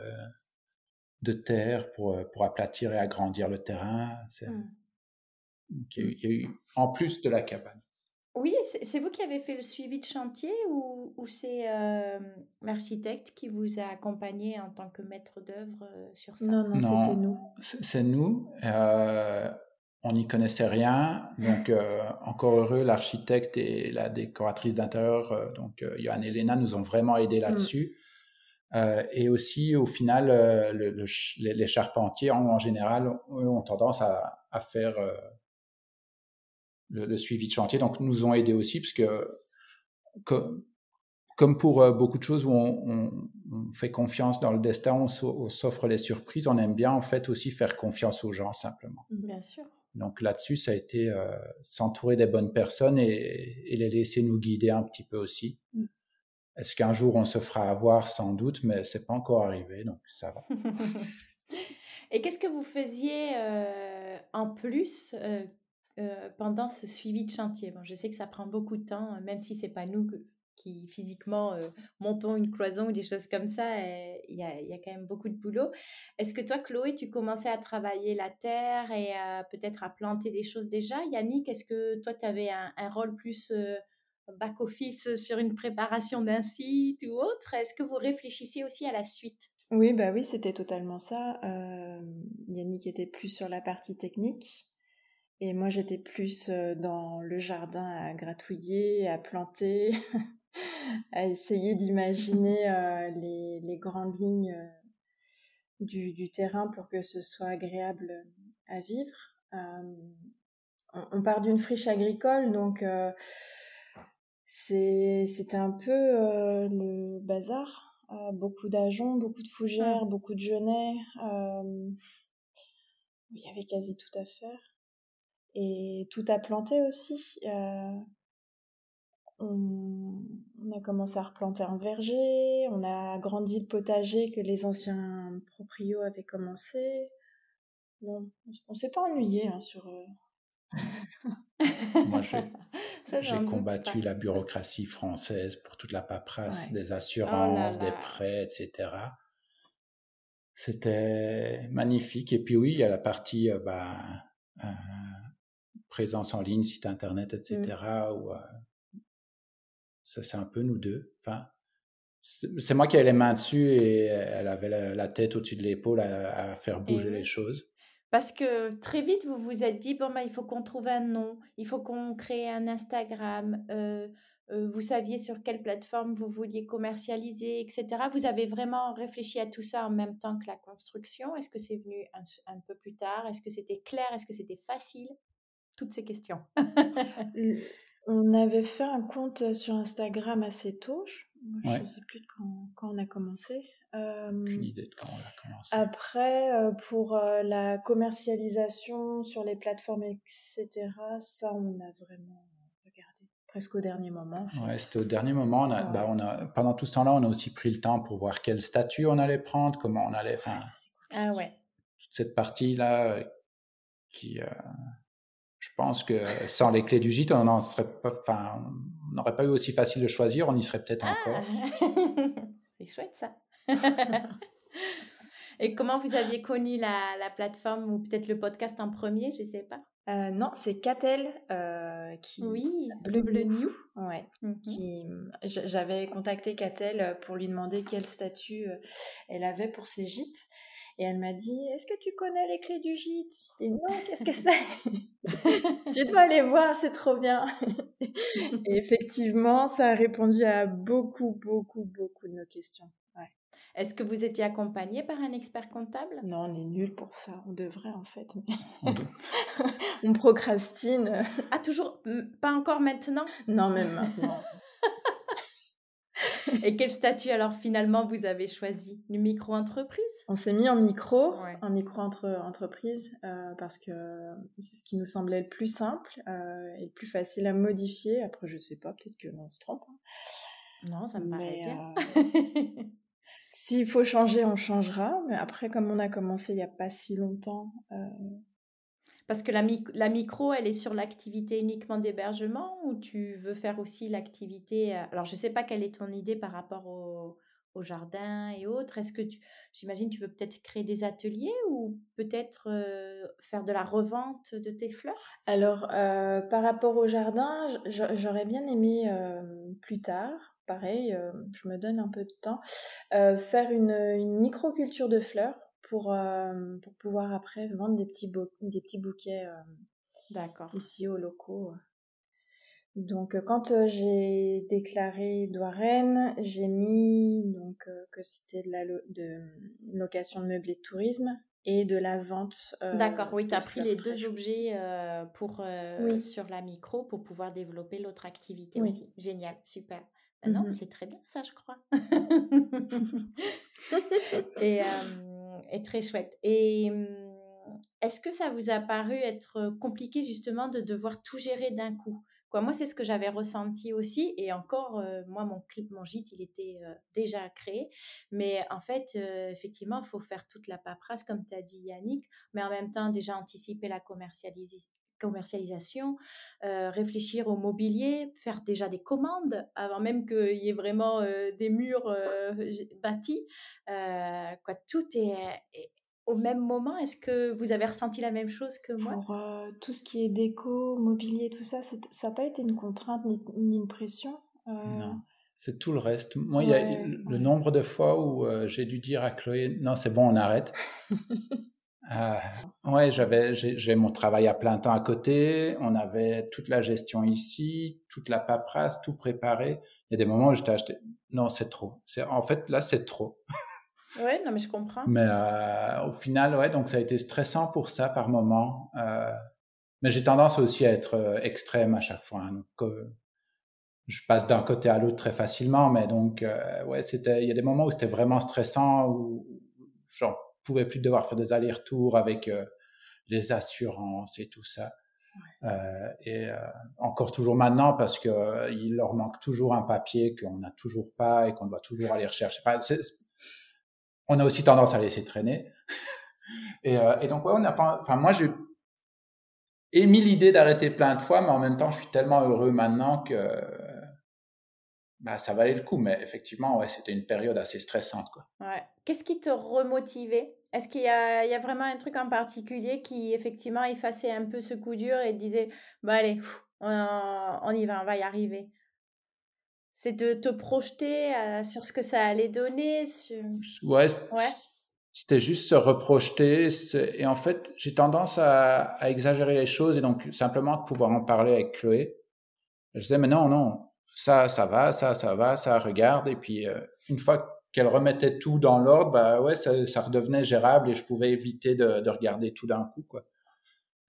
de terre pour, pour aplatir et agrandir le terrain. Mmh. il, y a eu, en plus de la cabane. Oui, c'est vous qui avez fait le suivi de chantier ou, ou c'est euh, l'architecte qui vous a accompagné en tant que maître d'œuvre euh, sur ça? Non, non, c'était nous. C'est nous. Euh, on n'y connaissait rien. Donc, euh, encore heureux, l'architecte et la décoratrice d'intérieur, euh, donc euh, Johan et Elena, nous ont vraiment aidés là-dessus. Mm. et aussi, au final, les, charpentiers, en, général, ont tendance à, faire le, suivi de chantier. Donc, nous ont aidés aussi, parce que, comme pour beaucoup de choses où on, fait confiance dans le destin, on s'offre les surprises, on aime bien en fait aussi faire confiance aux gens simplement. Bien sûr. Donc là-dessus, ça a été euh, s'entourer des bonnes personnes et, les laisser nous guider un petit peu aussi. Mm. Est-ce qu'un jour on se fera avoir? Sans doute, mais c'est pas encore arrivé, donc ça va. (laughs) et qu'est-ce que vous faisiez euh, en plus euh, pendant ce suivi de chantier bon, Je sais que ça prend beaucoup de temps, même si c'est pas nous qui physiquement euh, montons une cloison ou des choses comme ça, il y a, quand même beaucoup de boulot. Est-ce que toi, Chloé, tu commençais à travailler la terre et peut-être à planter des choses déjà? Yannick, est-ce que toi, tu avais un, rôle plus euh, back-office sur une préparation d'un site ou autre? Est-ce que vous réfléchissiez aussi à la suite? Oui, bah oui, c'était totalement ça. Euh, Yannick était plus sur la partie technique. Et moi, j'étais plus dans le jardin à gratouiller, à planter, (laughs) à essayer d'imaginer euh, les, les, grandes lignes euh, du, du, terrain pour que ce soit agréable à vivre. Euh, on, part d'une friche agricole, donc c'était un peu le bazar. beaucoup d'ajoncs, beaucoup de fougères, beaucoup de genêts. il y avait quasi tout à faire. Et tout à planter aussi on, a commencé à replanter un verger, on a agrandi le potager que les anciens proprios avaient commencé. on, ne s'est pas ennuyé hein, sur. Euh, Moi, J'ai (laughs) combattu la bureaucratie française pour toute la paperasse des Oh assurances, des prêts, etc. C'était magnifique. Et puis oui, il y a la partie euh, bah, euh, présence en ligne, site internet, etc. Mmh. Où euh, ça, c'est un peu nous deux. Enfin, c'est moi qui avais les mains dessus et elle avait la, tête au-dessus de l'épaule à, faire bouger les choses. Parce que très vite, vous vous êtes dit, bon, bah, il faut qu'on trouve un nom, il faut qu'on crée un Instagram, euh, euh, vous saviez sur quelle plateforme vous vouliez commercialiser, etc. Vous avez vraiment réfléchi à tout ça en même temps que la construction Est-ce que c'est venu un, peu plus tard? Est-ce que c'était clair? Est-ce que c'était facile? Toutes ces questions. (laughs) on avait fait un compte sur Instagram assez tôt. Je ne sais plus quand, quand, on a commencé. Aucune idée de quand on a commencé. Après, pour la commercialisation sur les plateformes, etc., ça, on a vraiment regardé presque au dernier moment. Ouais, c'était au dernier moment. On a, bah, on a, pendant tout ce temps-là, on a aussi pris le temps pour voir quel statut on allait prendre, comment on allait. Ah, ah ouais. Toute cette partie-là qui. je pense que sans les clés du gîte, on n'en serait pas. Enfin, on n'aurait pas eu aussi facile de choisir. On y serait peut-être encore. Ah! (laughs) C'est chouette ça. (laughs) Et comment vous aviez connu la, la plateforme ou peut-être le podcast en premier, je ne sais pas? Euh, non, c'est Catel euh, qui. Oui, Bleu Bleu New. Ouais. Mmh qui... J'avais contacté Catel pour lui demander quel statut euh, elle avait pour ses gîtes. Et elle m'a dit Est-ce que tu connais les clés du gîte? Et non, (laughs) qu'est-ce que c'est? Tu dois aller voir, c'est trop bien. Et effectivement, ça a répondu à beaucoup, beaucoup, beaucoup de nos questions. Est-ce que vous étiez accompagné par un expert comptable? Non, on est nul pour ça. On devrait en fait. on (laughs) procrastine. Ah, toujours Pas encore maintenant? Non, même maintenant. Et quel statut alors finalement vous avez choisi? Une micro-entreprise? On s'est mis en micro, en micro-entreprise, euh, parce que c'est ce qui nous semblait le plus simple euh, et le plus facile à modifier. Après, je sais pas, peut-être qu'on se trompe. Hein. Non, ça me paraît bien. Euh, (laughs) S'il faut changer, on changera. Mais après, comme on a commencé il n'y a pas si longtemps. Euh, Parce que la, la, micro, elle est sur l'activité uniquement d'hébergement ou tu veux faire aussi l'activité. Euh, alors, je ne sais pas quelle est ton idée par rapport au, jardin et autres. Est-ce que tu, j'imagine, tu veux peut-être créer des ateliers ou peut-être euh, faire de la revente de tes fleurs? Alors, par rapport au jardin, j'aurais bien aimé plus tard pareil, euh, je me donne un peu de temps, euh, faire une, une microculture de fleurs pour, euh, pour pouvoir après vendre des petits, des petits bouquets ici aux locaux. Donc quand j'ai déclaré Douarenne, j'ai mis donc que c'était de la de location de meubles et de tourisme et de la vente. D'accord, oui, tu as pris les deux objets pour, sur la micro pour pouvoir développer l'autre activité aussi. Génial, super. Ah non, mmh c'est très bien ça, je crois. (laughs) (laughs) et, et, très chouette. Et est-ce que ça vous a paru être compliqué justement de devoir tout gérer d'un coup? Quoi, moi, c'est ce que j'avais ressenti aussi. Et encore, moi, mon, mon gîte, il était déjà créé. Mais en fait, effectivement, il faut faire toute la paperasse, comme tu as dit, Yannick, mais en même temps, déjà anticiper la commercialisation commercialisation, euh, réfléchir au mobilier, faire déjà des commandes avant même qu'il y ait vraiment euh, des murs euh, bâtis. quoi, tout est, au même moment? Est-ce que vous avez ressenti la même chose que moi? Pour tout ce qui est déco, mobilier, tout ça, ça n'a pas été une contrainte ni, une pression Non. C'est tout le reste. Moi, il y a le nombre de fois où j'ai dû dire à Chloé, non, c'est bon, on arrête. (laughs) Euh, ouais, j'avais, j'ai mon travail à plein temps à côté. On avait toute la gestion ici, toute la paperasse, tout préparé. Il y a des moments où j'étais acheté. Non, c'est trop. C'est en fait là, c'est trop. (laughs) ouais, non, mais je comprends. Mais euh, au final, ouais, donc ça a été stressant pour ça par moment. Euh, mais j'ai tendance aussi à être euh, extrême à chaque fois. Hein. donc, je passe d'un côté à l'autre très facilement, mais donc ouais, c'était. Il y a des moments où c'était vraiment stressant, où genre pouvais plus devoir faire des allers-retours avec euh, les assurances et tout ça. Euh, et euh, encore toujours maintenant parce que il leur manque toujours un papier qu'on n'a toujours pas et qu'on doit toujours aller rechercher. Enfin, on a aussi tendance à laisser traîner. (laughs) et, et, donc ouais, on n'a pas. Enfin, moi j'ai émis l'idée d'arrêter plein de fois, mais en même temps, je suis tellement heureux maintenant que bah, ça valait le coup. Mais effectivement, ouais, c'était une période assez stressante. Quoi. Ouais. Qu'est-ce qui te remotivait? Est-ce qu'il y y a vraiment un truc en particulier qui, effectivement, effaçait un peu ce coup dur et disait, bah allez, on, y va, on va y arriver c'est de te projeter sur ce que ça allait donner. Ouais, c'était juste se reprojeter. Et en fait, j'ai tendance à, exagérer les choses et donc simplement de pouvoir en parler avec Chloé. Je disais, mais non, non, ça, ça va, ça, ça va, ça regarde. Et puis, euh, une fois qu'elle remettait tout dans l'ordre, bah ouais, ça, redevenait gérable et je pouvais éviter de, regarder tout d'un coup, quoi.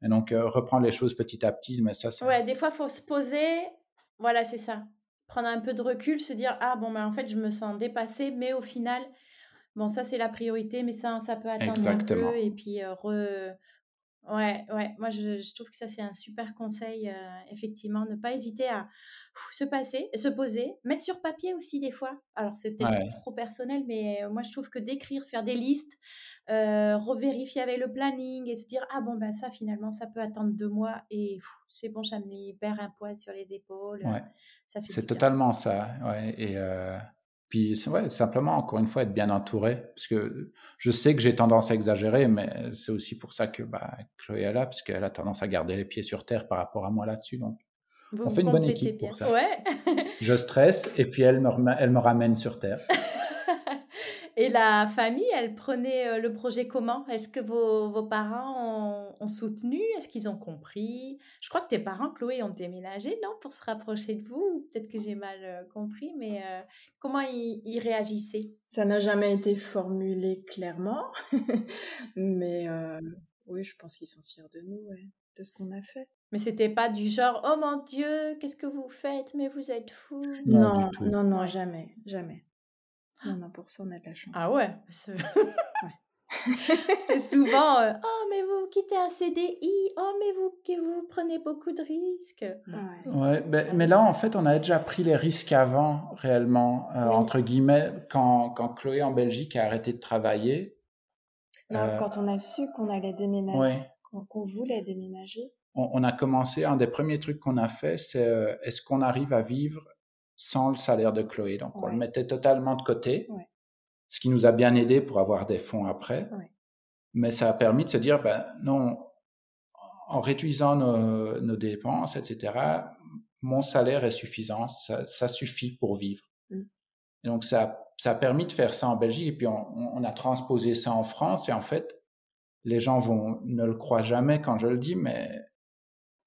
Et donc, euh, reprendre les choses petit à petit, mais ça, ça... Ouais, des fois, faut se poser. Voilà, c'est ça prendre un peu de recul, se dire ah bon mais en fait je me sens dépassée, mais au final bon ça c'est la priorité, mais ça ça peut attendre un peu et puis euh, re, Ouais, ouais, moi je, trouve que ça c'est un super conseil, euh, effectivement, ne pas hésiter à se passer, se poser, mettre sur papier aussi des fois. Alors c'est peut-être trop personnel, mais euh, moi je trouve que d'écrire, faire des listes, euh, revérifier avec le planning et se dire ah bon ben ça finalement ça peut attendre deux mois et c'est bon, ça me libère un poids sur les épaules. Ouais. C'est totalement ça, ouais. Et puis, ouais, simplement, encore une fois, être bien entouré. Parce que je sais que j'ai tendance à exagérer, mais c'est aussi pour ça que bah, Chloé est là, parce qu'elle a tendance à garder les pieds sur terre par rapport à moi là-dessus. Donc, on fait une bonne équipe pour ça. Ouais. je stresse et puis elle me, elle me ramène sur terre. (laughs) Et la famille, elle prenait euh, le projet comment? Est-ce que vos, vos parents ont, soutenu? Est-ce qu'ils ont compris? Je crois que tes parents, Chloé, ont déménagé, non Pour se rapprocher de vous? Peut-être que j'ai mal euh, compris, mais euh, comment ils, réagissaient? Ça n'a jamais été formulé clairement, (laughs) mais oui, je pense qu'ils sont fiers de nous, de ce qu'on a fait. Mais c'était pas du genre oh mon Dieu, qu'est-ce que vous faites? Mais vous êtes fous. Non, non, non, jamais, jamais. Non, non, pour ça, on a de la chance. Ah ouais (laughs) C'est souvent euh, Oh, mais vous quittez un CDI, oh, mais vous, que vous prenez beaucoup de risques. Ouais, ben, mais là, en fait, on a déjà pris les risques avant, réellement. Euh, entre guillemets, quand, quand Chloé en Belgique a arrêté de travailler. Non, euh, quand on a su qu'on allait déménager, qu'on voulait déménager. On, on, a commencé, un des premiers trucs qu'on a fait, c'est est-ce qu'on arrive à vivre sans le salaire de Chloé. Donc, on le mettait totalement de côté, ce qui nous a bien aidé pour avoir des fonds après. Mais ça a permis de se dire, ben non, en réduisant nos, dépenses, etc., mon salaire est suffisant, ça, suffit pour vivre. Mm. donc, ça, ça a permis de faire ça en Belgique, et puis on, on, a transposé ça en France, et en fait, les gens vont, ne le croient jamais quand je le dis, mais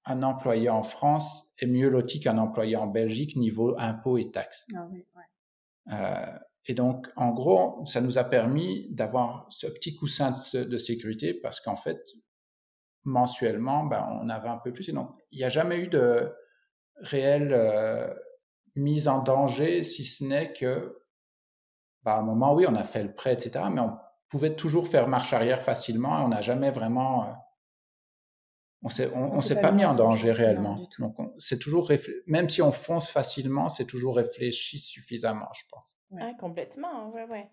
un employé en France est mieux loti qu'un employé en Belgique niveau impôts et taxes. Ah oui, euh, et donc, en gros, ça nous a permis d'avoir ce petit coussin de, sécurité parce qu'en fait, mensuellement, ben, on avait un peu plus. Et donc, il n'y a jamais eu de réelle euh, mise en danger, si ce n'est que, ben, à un moment, oui, on a fait le prêt, etc., mais on pouvait toujours faire marche arrière facilement et on n'a jamais vraiment euh, on s'est on, s'est pas, mis en danger réellement. Donc c'est toujours même si on fonce facilement, c'est toujours réfléchi suffisamment, je pense. Ouais. complètement, ouais ouais.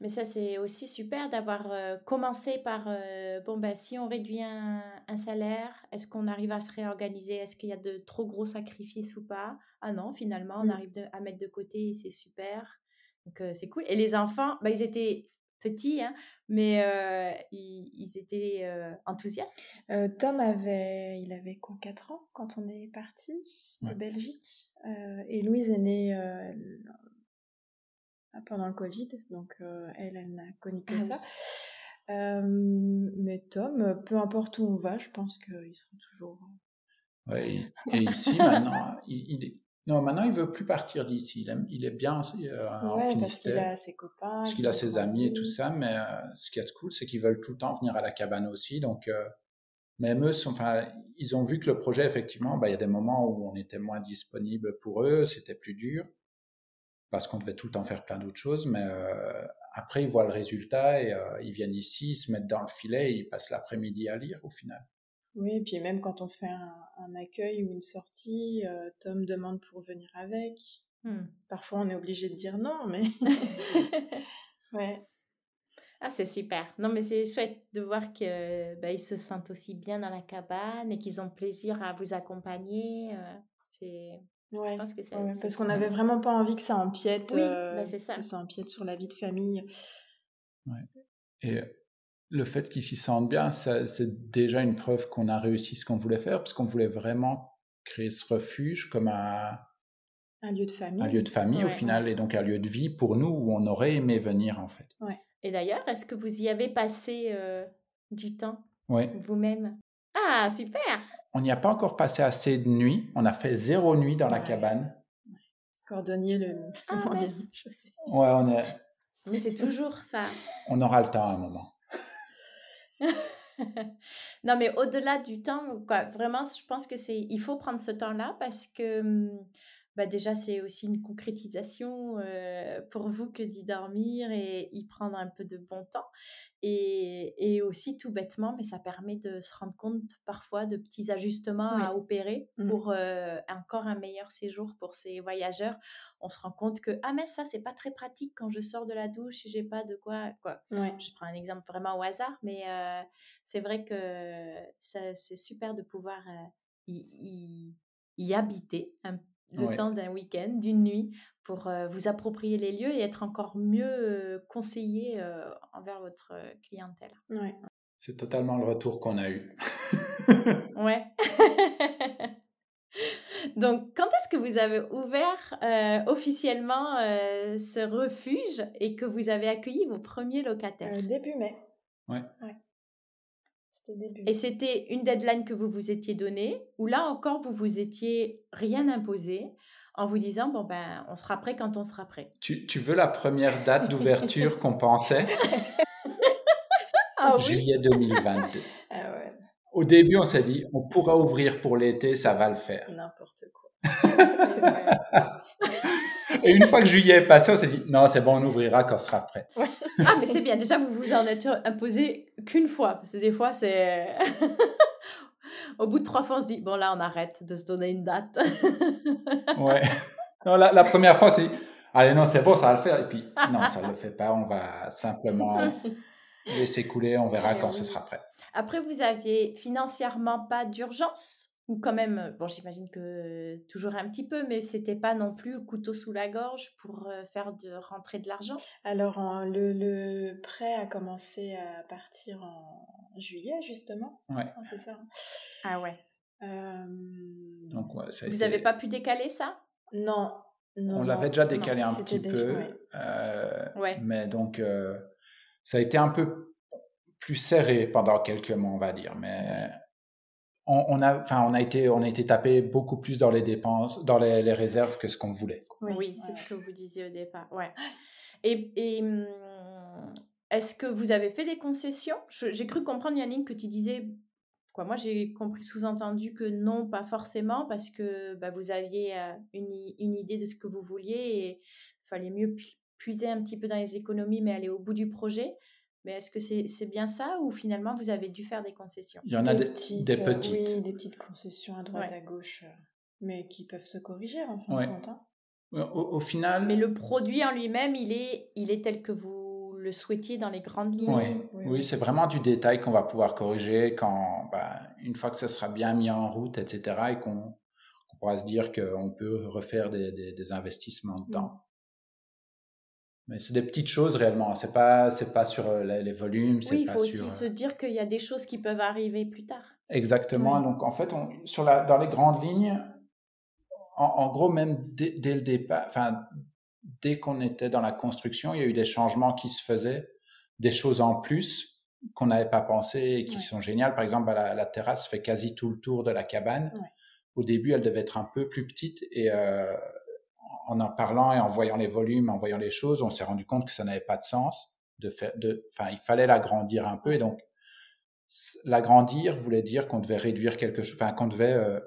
Mais ça c'est aussi super d'avoir euh, commencé par euh, bon ben si on réduit un, salaire, est-ce qu'on arrive à se réorganiser? Est-ce qu'il y a de trop gros sacrifices ou pas? Ah non, finalement on mm. arrive à mettre de côté, c'est super. Donc euh, c'est cool. Et les enfants, bah, ils étaient petits, hein, mais ils, étaient enthousiastes. Tom avait, il avait quoi, 4 ans quand on est parti de Belgique. et Louise est née pendant le Covid, donc elle, elle n'a connu que ah ça. mais Tom, peu importe où on va, je pense qu'il sera toujours. Ouais, et ici maintenant, (laughs) il, est, non, maintenant, il veut plus partir d'ici. Il, il, est bien euh, en parce qu'il a ses copains. Parce qu'il a ses amis et tout ça. Mais euh, ce qui est cool, c'est qu'ils veulent tout le temps venir à la cabane aussi. Donc, euh, même eux, sont, enfin, ils ont vu que le projet, effectivement, bah, il y a des moments où on était moins disponible pour eux, c'était plus dur, parce qu'on devait tout le temps faire plein d'autres choses. Mais euh, après, ils voient le résultat et euh, ils viennent ici, ils se mettent dans le filet et ils passent l'après-midi à lire au final. Oui, et puis même quand on fait un, accueil ou une sortie, euh, Tom demande pour venir avec. Hmm. Parfois, on est obligé de dire non, mais. (laughs) ouais. Ah, c'est super. Non, mais c'est chouette de voir qu'ils bah, se sentent aussi bien dans la cabane et qu'ils ont plaisir à vous accompagner. c'est Ouais, que parce qu'on n'avait vraiment pas envie que ça empiète. Oui, euh, bah, c'est ça. Que ça empiète sur la vie de famille. Ouais. Et le fait qu'ils s'y sentent bien, c'est déjà une preuve qu'on a réussi ce qu'on voulait faire, parce qu'on voulait vraiment créer ce refuge comme un, un lieu de famille. Un lieu de famille au final, et donc un lieu de vie pour nous où on aurait aimé venir en fait. Ouais. Et d'ailleurs, est-ce que vous y avez passé euh, du temps? Ouais. vous-même? Ah, super on n'y a pas encore passé assez de nuits. On a fait zéro nuit dans la cabane. Cordonnier, le. Ah, (laughs) je sais. Ouais, on est. Mais c'est toujours ça. On aura le temps à un moment. (laughs) non, mais au-delà du temps, vraiment, je pense que c'est, il faut prendre ce temps-là parce que hum, bah déjà, c'est aussi une concrétisation pour vous que d'y dormir et y prendre un peu de bon temps. Et, et, aussi, tout bêtement, mais ça permet de se rendre compte parfois de petits ajustements à opérer mmh. pour encore un meilleur séjour pour ces voyageurs. On se rend compte que, ah, mais ça, c'est pas très pratique quand je sors de la douche, j'ai pas de quoi. quoi. Je prends un exemple vraiment au hasard, mais c'est vrai que c'est super de pouvoir y, y, y habiter un le temps d'un week-end, d'une nuit, pour vous approprier les lieux et être encore mieux conseillé envers votre clientèle. Ouais. C'est totalement le retour qu'on a eu. (laughs) ouais. (laughs) Donc, quand est-ce que vous avez ouvert officiellement ce refuge et que vous avez accueilli vos premiers locataires? Début mai. Ouais. ouais. Et c'était une deadline que vous vous étiez donnée, ou là encore, vous vous étiez rien imposé en vous disant, bon, ben, on sera prêt quand on sera prêt. Tu, tu veux la première date d'ouverture qu'on pensait? Ah, Juillet 2022. Ah ouais. Au début, on s'est dit, on pourra ouvrir pour l'été, ça va le faire. N'importe quoi. Et une fois que juillet est passé, on s'est dit, non, c'est bon, on ouvrira quand on sera prêt. Ah, mais c'est bien. Déjà, vous vous en êtes imposé qu'une fois. Parce que des fois, c'est. (laughs) Au bout de trois fois, on se dit, bon, là, on arrête de se donner une date. (laughs) ouais. Non, la, la première fois, c'est, allez, non, c'est bon, ça va le faire. Et puis, non, ça ne le fait pas. On va simplement laisser couler. On verra quand ce sera prêt. Après, vous aviez financièrement pas d'urgence? Ou quand même, bon, j'imagine que toujours un petit peu, mais c'était pas non plus couteau sous la gorge pour faire de rentrer de l'argent? Alors, le, le, prêt a commencé à partir en juillet, justement. Ouais. Hein, c'est ça. Hein. Ah ouais. Donc, ouais, Vous n'avez pas pu décaler ça? Non. On l'avait déjà décalé un petit peu. Ouais. Mais donc, ça a été un peu plus serré pendant quelques mois, on va dire. Mais on, a, enfin, on a été, on a été tapé beaucoup plus dans les dépenses, dans les, réserves que ce qu'on voulait. Oui, c'est ce que vous disiez au départ. Ouais. Et, hum, est-ce que vous avez fait des concessions? J'ai cru comprendre, Yannick, que tu disais Quoi, moi, j'ai compris sous-entendu que non, pas forcément, parce que bah, vous aviez euh, une, une, idée de ce que vous vouliez et il fallait mieux puiser un petit peu dans les économies, mais aller au bout du projet. Mais est-ce que c'est bien ça ou finalement vous avez dû faire des concessions? Il y en a des, petites. Des petites. Oui, des petites concessions à droite, à gauche, euh, mais qui peuvent se corriger en fin de compte. Hein. Au, final. Mais le produit en lui-même, il est, il est tel que vous le souhaitiez dans les grandes lignes? Oui, oui, c'est vraiment du détail qu'on va pouvoir corriger quand, bah, une fois que ça sera bien mis en route, etc., et qu'on pourra se dire qu'on peut refaire des, des, investissements dedans. Mais c'est des petites choses réellement. C'est pas, c'est pas sur euh, les, volumes. Oui, il faut aussi se dire qu'il y a des choses qui peuvent arriver plus tard. Exactement. Donc en fait, on, sur la, dans les grandes lignes, en, gros, même dès, le départ, enfin, dès qu'on était dans la construction, il y a eu des changements qui se faisaient, des choses en plus qu'on n'avait pas pensé et qui sont géniales. Par exemple, bah, la, terrasse fait quasi tout le tour de la cabane. Au début, elle devait être un peu plus petite et euh, en en parlant et en voyant les volumes, en voyant les choses, on s'est rendu compte que ça n'avait pas de sens de faire, enfin, il fallait l'agrandir un peu et donc l'agrandir voulait dire qu'on devait réduire quelque chose, enfin qu'on devait euh,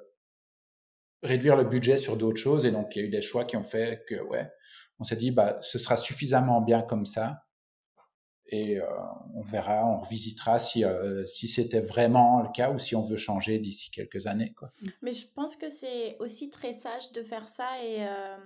réduire le budget sur d'autres choses et donc il y a eu des choix qui ont fait que ouais, on s'est dit bah ce sera suffisamment bien comme ça et euh, on verra, on revisitera si, euh, si c'était vraiment le cas ou si on veut changer d'ici quelques années. Quoi. Mais je pense que c'est aussi très sage de faire ça et, euh,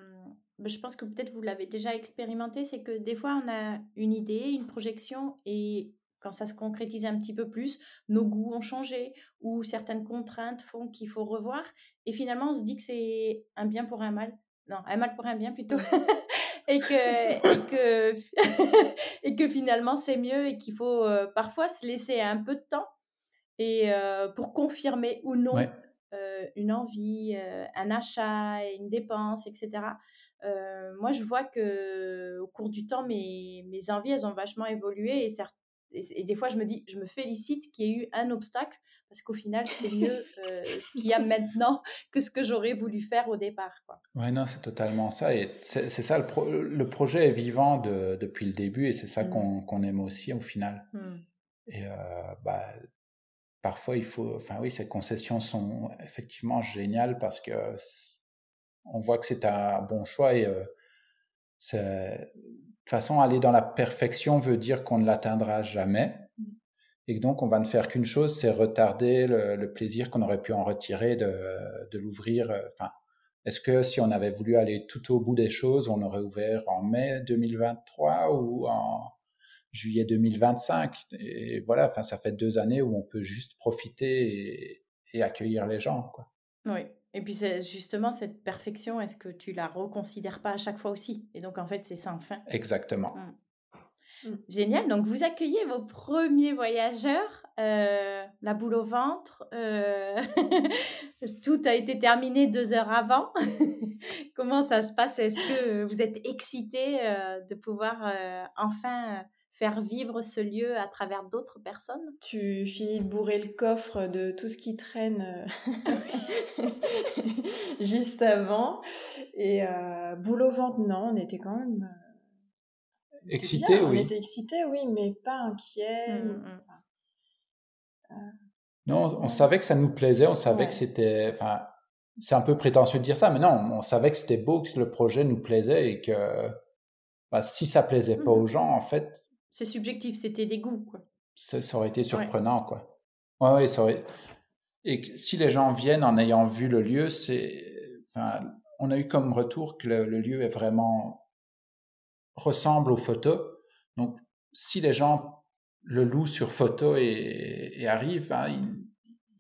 bah, je pense que peut-être vous l'avez déjà expérimenté, c'est que des fois on a une idée, une projection et quand ça se concrétise un petit peu plus, nos goûts ont changé ou certaines contraintes font qu'il faut revoir et finalement on se dit que c'est un bien pour un mal. Non, un mal pour un bien plutôt. (laughs) et que, et que, (laughs) et que finalement c'est mieux et qu'il faut euh, parfois se laisser un peu de temps et euh, pour confirmer ou non euh, une envie, un achat, une dépense, etc. moi, je vois que au cours du temps, mes, mes envies, elles ont vachement évolué et certes, et, des fois, je me dis, je me félicite qu'il y ait eu un obstacle parce qu'au final, c'est mieux (laughs) euh, ce qu'il y a maintenant que ce que j'aurais voulu faire au départ. Quoi. Ouais, non, c'est totalement ça. Et c'est ça, le, le, projet est vivant de, depuis le début et c'est ça mmh. qu'on aime aussi au final. Mmh. Et euh, bah, parfois, il faut. Enfin, oui, ces concessions sont effectivement géniales parce que on voit que c'est un bon choix et euh, toute façon, aller dans la perfection veut dire qu'on ne l'atteindra jamais. Et donc, on va ne faire qu'une chose, c'est retarder le, plaisir qu'on aurait pu en retirer de, l'ouvrir. Euh, enfin, est-ce que si on avait voulu aller tout au bout des choses, on aurait ouvert en mai 2023 ou en juillet 2025 Et voilà, enfin, ça fait deux années où on peut juste profiter et, et accueillir les gens. Quoi. Oui. Et puis justement, cette perfection, est-ce que tu la reconsidères pas à chaque fois aussi? Et donc en fait, c'est sans fin. Exactement. Mmh. Mmh. Génial. Donc vous accueillez vos premiers voyageurs, euh, la boule au ventre. Euh, (laughs) tout a été terminé deux heures avant. (laughs) Comment ça se passe? Est-ce que vous êtes excité euh, de pouvoir enfin faire vivre ce lieu à travers d'autres personnes. Tu finis de bourrer le coffre de tout ce qui traîne euh, (laughs) juste avant. Et euh, boule au ventre, non, on était quand même... Euh, excité, oui. On était excité, oui, mais pas inquiet. Mmh, mmh. Euh, non, on savait que ça nous plaisait, on savait que c'était... Enfin, c'est un peu prétentieux de dire ça, mais non, on savait que c'était beau, que le projet nous plaisait et que bah, si ça plaisait pas aux gens, en fait, c'est subjectif, c'était des goûts, quoi. Ça, aurait été surprenant, quoi. Ouais, ouais, ça aurait... Et si les gens viennent en ayant vu le lieu, c'est... Enfin, on a eu comme retour que le, lieu est vraiment... ressemble aux photos. Donc, si les gens le louent sur photo et, arrivent, hein, il,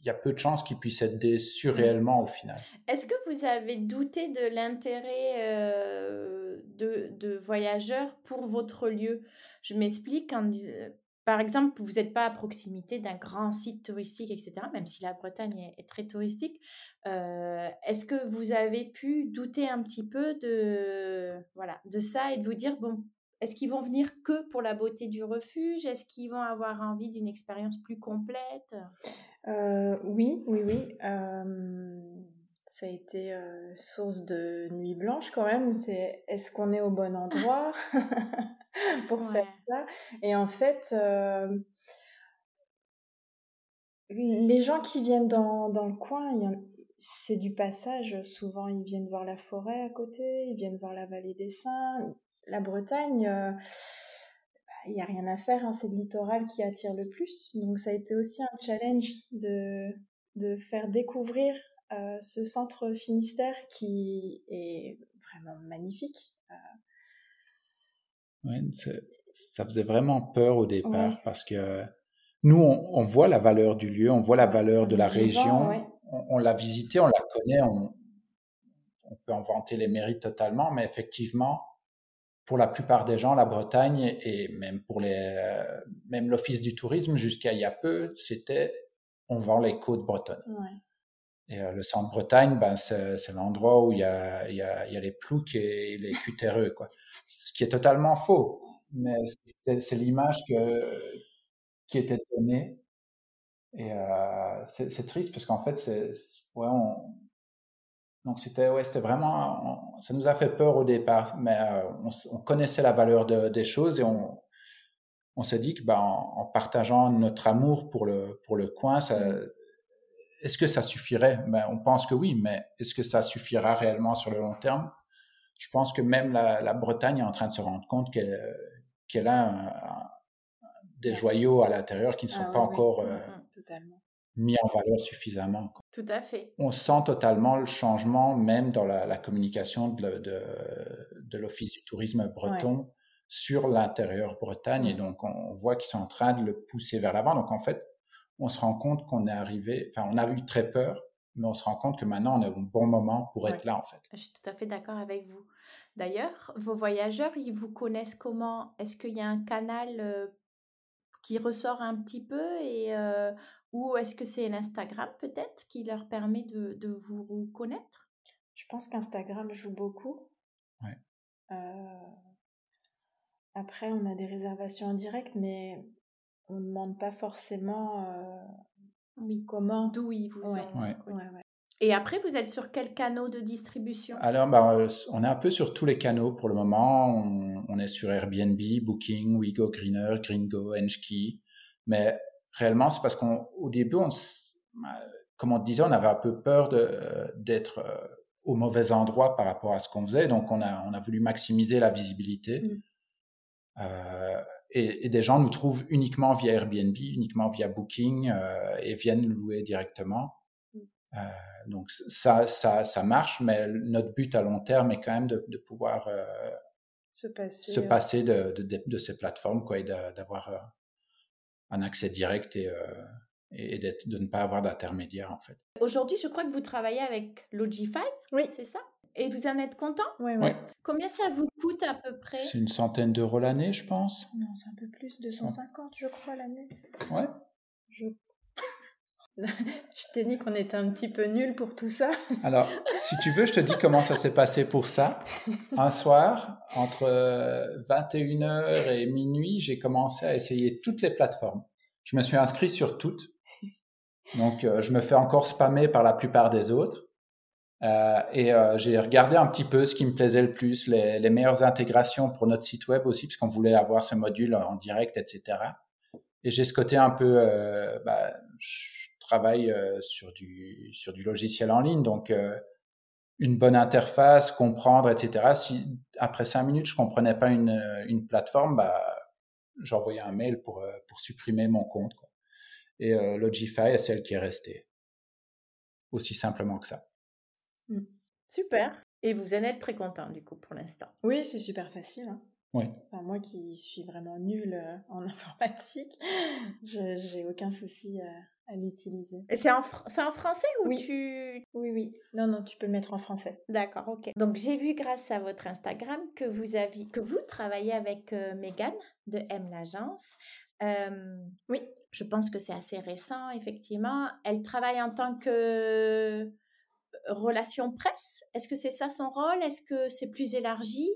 y a peu de chances qu'ils puissent être déçus mmh. réellement au final. Est-ce que vous avez douté de l'intérêt euh, de, de, voyageurs pour votre lieu? Je m'explique, par exemple, vous n'êtes pas à proximité d'un grand site touristique, etc., même si la Bretagne est, très touristique. Est-ce que vous avez pu douter un petit peu de, voilà, de ça et de vous dire, bon, est-ce qu'ils vont venir que pour la beauté du refuge? Est-ce qu'ils vont avoir envie d'une expérience plus complète? Oui, oui, oui. ça a été source de nuit blanche quand même. C'est est-ce qu'on est au bon endroit (laughs) pour faire ça? Et en fait, euh, les gens qui viennent dans, dans le coin, c'est du passage. Souvent, ils viennent voir la forêt à côté, ils viennent voir la vallée des Saints. La Bretagne, euh, il n'y a rien à faire, hein, c'est le littoral qui attire le plus. Donc, ça a été aussi un challenge de, de faire découvrir euh, ce centre Finistère qui est vraiment magnifique. Ça faisait vraiment peur au départ parce que nous, on, voit la valeur du lieu, on voit la valeur de la région, on, l'a visité, on la connaît, on, peut en vanter les mérites totalement, mais effectivement, pour la plupart des gens, la Bretagne et même pour les, euh, même l'Office du tourisme jusqu'à il y a peu, c'était on vend les côtes bretonnes. Et euh, le centre Bretagne, ben, c'est l'endroit où il y a, y, a, y a les ploucs et les cutéreux, quoi. Ce qui est totalement faux, mais c'est l'image qui était donnée. Et euh, c'est triste parce qu'en fait, c'est ouais, on, donc c'était ouais, c'était vraiment, ça nous a fait peur au départ, mais euh, on, on, connaissait la valeur de, des choses et on, on s'est dit que ben, en, en, partageant notre amour pour le pour le coin, ça. Est-ce que ça suffirait? Ben, On pense que oui, mais est-ce que ça suffira réellement sur le long terme? Je pense que même la, Bretagne est en train de se rendre compte qu'elle a des joyaux à l'intérieur qui ne sont ah pas encore... Euh, totalement. Mis en valeur suffisamment. Tout à fait. On sent totalement le changement, même dans la, communication de, de, l'Office du tourisme breton sur l'intérieur Bretagne. Et donc, on voit qu'ils sont en train de le pousser vers l'avant. Donc, en fait, on se rend compte qu'on est arrivé, enfin, on a eu très peur, mais on se rend compte que maintenant, on est au bon moment pour être là, en fait. Je suis tout à fait d'accord avec vous. D'ailleurs, vos voyageurs, ils vous connaissent comment? Est-ce qu'il y a un canal euh, qui ressort un petit peu et euh, ou est-ce que c'est l'Instagram peut-être qui leur permet de, de vous connaître Je pense qu'Instagram joue beaucoup. Ouais. Euh, après, on a des réservations en direct, mais on ne demande pas forcément euh, oui. comment. D'où ils vous ouais. ont. Et après, vous êtes sur quel canaux de distribution? Alors, bah, euh, on est un peu sur tous les canaux pour le moment. On, est sur Airbnb, Booking, WeGo Greener, Gringo, Enchkey. Mais réellement, c'est parce qu'au début, on, bah, comme on disait, on avait un peu peur d'être euh, au mauvais endroit par rapport à ce qu'on faisait. Donc, on a, on a voulu maximiser la visibilité. Mm. Euh, et, des gens nous trouvent uniquement via Airbnb, uniquement via Booking et viennent louer directement. Mm. Donc ça, ça, ça marche, mais notre but à long terme est quand même de, de pouvoir euh, se passer, se passer de, de, de, ces plateformes quoi, et d'avoir euh, un accès direct et, euh, et de ne pas avoir d'intermédiaire en fait. Aujourd'hui, je crois que vous travaillez avec Logify, oui. c'est ça? Et vous en êtes content? Oui, oui. Combien ça vous coûte à peu près? C'est une centaine d'euros l'année, je pense. Non, c'est un peu plus, 250, je crois, l'année. Ouais. Je je t'ai dit qu'on était un petit peu nul pour tout ça. Alors, si tu veux, je te dis comment ça s'est passé pour ça. Un soir, entre 21h euh, et minuit, j'ai commencé à essayer toutes les plateformes. Je me suis inscrit sur toutes. Donc, euh, je me fais encore spammer par la plupart des autres. Euh, et j'ai regardé un petit peu ce qui me plaisait le plus, les, meilleures intégrations pour notre site web aussi, puisqu'on voulait avoir ce module en direct, etc. Et j'ai ce côté un peu, bah, travaille euh, sur, du, sur du logiciel en ligne. Donc, euh, une bonne interface, comprendre, etc. Si après cinq minutes, je comprenais pas une, une plateforme, bah, j'envoyais un mail pour, euh, pour supprimer mon compte. Quoi. Et Logify est celle qui est restée. Aussi simplement que ça. Mmh. Super. Et vous en êtes très content du coup pour l'instant. Oui, c'est super facile. Hein. Oui. moi qui suis vraiment nulle en (laughs) informatique, je j'ai aucun souci à l'utiliser. Et c'est en, en, français ou oui. tu... Oui, oui. Non, non, tu peux le mettre en français. D'accord, ok. Donc j'ai vu grâce à votre Instagram que vous, aviez, que vous travaillez avec euh, Megan de M l'agence. Euh, oui. Je pense que c'est assez récent, effectivement. Elle travaille en tant que euh, relation presse. Est-ce que c'est ça son rôle? Est-ce que c'est plus élargi?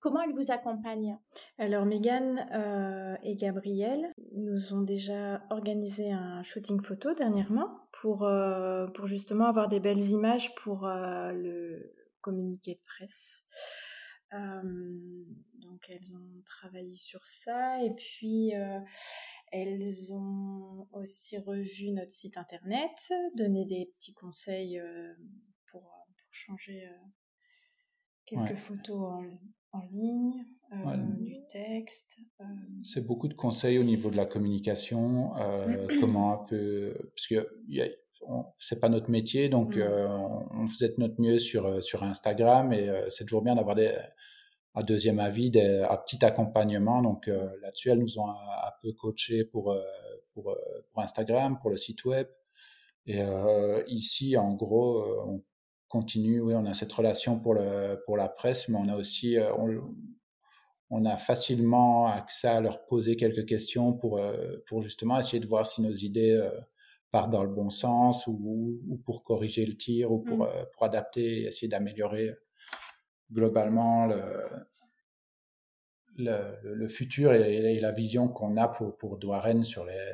Comment elle vous accompagne? Alors, Megan euh, et Gabriel nous ont déjà organisé un shooting photo dernièrement pour, euh, pour justement avoir des belles images pour euh, le communiqué de presse. donc, elles ont travaillé sur ça et puis elles ont aussi revu notre site internet, donné des petits conseils pour, pour changer quelques photos en, en ligne, euh, du texte. Euh. C'est beaucoup de conseils au niveau de la communication, euh, comment un peu, parce que c'est pas notre métier, donc on faisait notre mieux sur sur Instagram et c'est toujours bien d'avoir des un deuxième avis, des, un petit accompagnement. Donc là-dessus, elles nous ont un, peu coaché pour, pour, pour Instagram, pour le site web. Et ici, en gros, on continue. Oui, on a cette relation pour, le, pour la presse, mais on a aussi, euh, on, a facilement accès à leur poser quelques questions pour, euh, pour justement essayer de voir si nos idées euh, partent dans le bon sens ou, ou pour corriger le tir ou pour, mmh. pour adapter et essayer d'améliorer globalement le, le, le, futur et, la vision qu'on a pour, pour Douarenne sur les,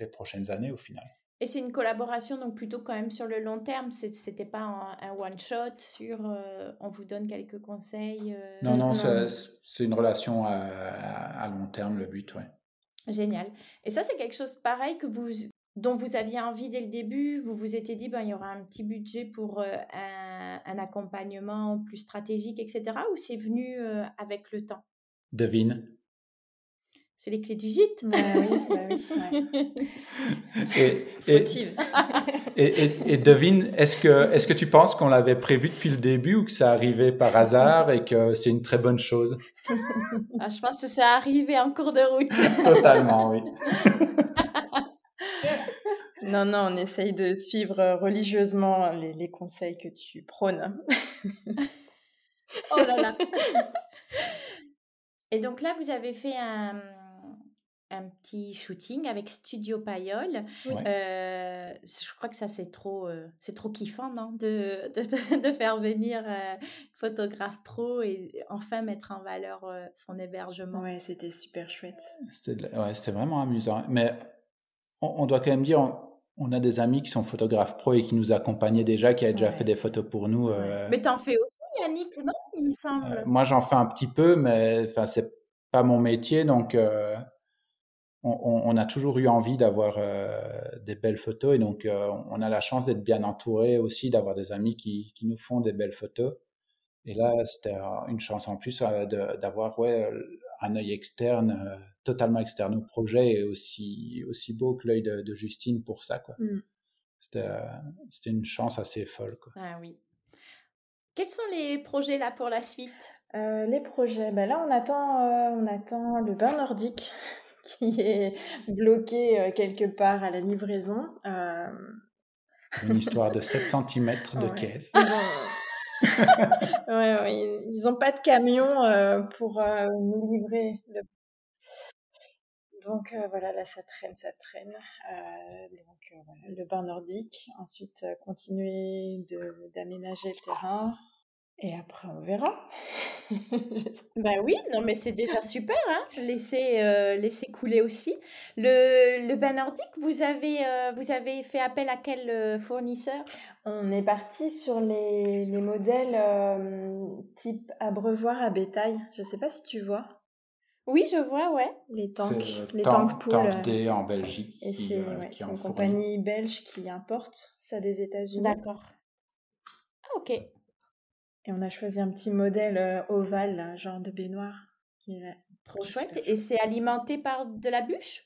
les prochaines années au final. Et c'est une collaboration donc plutôt quand même sur le long terme. C'était pas un, one shot sur euh, on vous donne quelques conseils. Euh, non, non, c'est une relation à, long terme le but, ouais. Génial. Et ça c'est quelque chose pareil que vous dont vous aviez envie dès le début. Vous vous étiez dit ben il y aura un petit budget pour euh, un, un, accompagnement plus stratégique, etc. Ou c'est venu avec le temps? Devine. C'est les clés du gîte. Bah oui, bah oui, (laughs) (laughs) et, et, et, devine, est-ce que, est-ce que tu penses qu'on l'avait prévu depuis le début ou que ça arrivait par hasard et que c'est une très bonne chose? (laughs) Ah, Je pense que c'est arrivé en cours de route. Totalement, oui. non, non, on essaye de suivre religieusement les, les conseils que tu prônes. oh là là. Et donc là, vous avez fait un, un petit shooting avec Studio Payol. Euh, je crois que ça, c'est trop, euh, c'est trop kiffant, non de, de, faire venir euh, photographe pro et enfin mettre en valeur son hébergement. Ouais, c'était super chouette. C'était ouais, vraiment amusant. Mais on, doit quand même dire, on, a des amis qui sont photographes pro et qui nous accompagnaient déjà, qui avaient déjà fait des photos pour nous. Mais t'en fais aussi, Yannick, non Il me semble? moi, j'en fais un petit peu, mais enfin, c'est pas mon métier, donc on, a toujours eu envie d'avoir euh, des belles photos et donc euh, on a la chance d'être bien entouré aussi, d'avoir des amis qui, nous font des belles photos. Et là, c'était une chance en plus euh, d'avoir ouais, un œil externe, totalement externe au projet et aussi, aussi beau que l'œil de, Justine pour ça. Quoi. Mm. C'était une chance assez folle. Quoi. Ah oui. Quels sont les projets là pour la suite? Les projets, ben là on attend, on attend le bain nordique qui est bloqué euh, quelque part à la livraison. Euh. Une histoire de (laughs) 7 cm de caisse. Ils n'ont (laughs) pas de camion euh, pour nous livrer. Donc voilà, là ça traîne, ça traîne. donc voilà, le bain nordique. Ensuite, continuer d'aménager le terrain. Et après, on verra. (laughs) ben oui, non, mais c'est déjà (laughs) super, hein. Laissez, euh, laissez couler aussi. Le, le bain nordique, vous avez, euh, vous avez fait appel à quel euh, fournisseur? On est parti sur les, les modèles type abreuvoir à bétail. Je ne sais pas si tu vois. Oui, je vois, ouais. Les tanks, les tanks poules. Tank D en Belgique. Et c'est une compagnie belge qui importe ça des États-Unis. D'accord. Ah, ok. Et on a choisi un petit modèle euh, ovale, genre de baignoire. Qui est Trop chouette. Et c'est alimenté par de la bûche?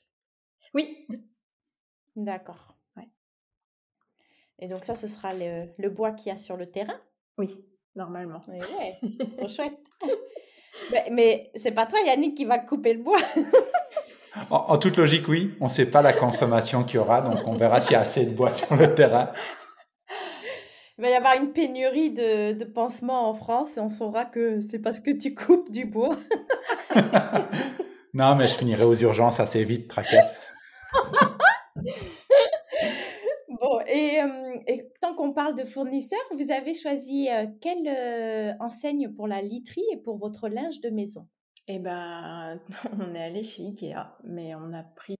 Oui. D'accord. Ouais. Et donc ça, ce sera le, le bois qu'il y a sur le terrain? Oui, normalement. Oui, ouais, trop (laughs) chouette. mais, mais c'est pas toi, Yannick, qui va couper le bois. en, en, toute logique, oui. On ne sait pas la consommation qu'il y aura, donc on verra s'il y a assez de bois sur le terrain. Il va y avoir une pénurie de, de pansements en France et on saura que c'est parce que tu coupes du bois. non, mais je finirai aux urgences assez vite, tracasse. (laughs) bon, et, euh, et tant qu'on parle de fournisseurs, vous avez choisi euh, quelle euh, enseigne pour la literie et pour votre linge de maison? Eh ben, (laughs) on est allé chez Ikea, mais on a pris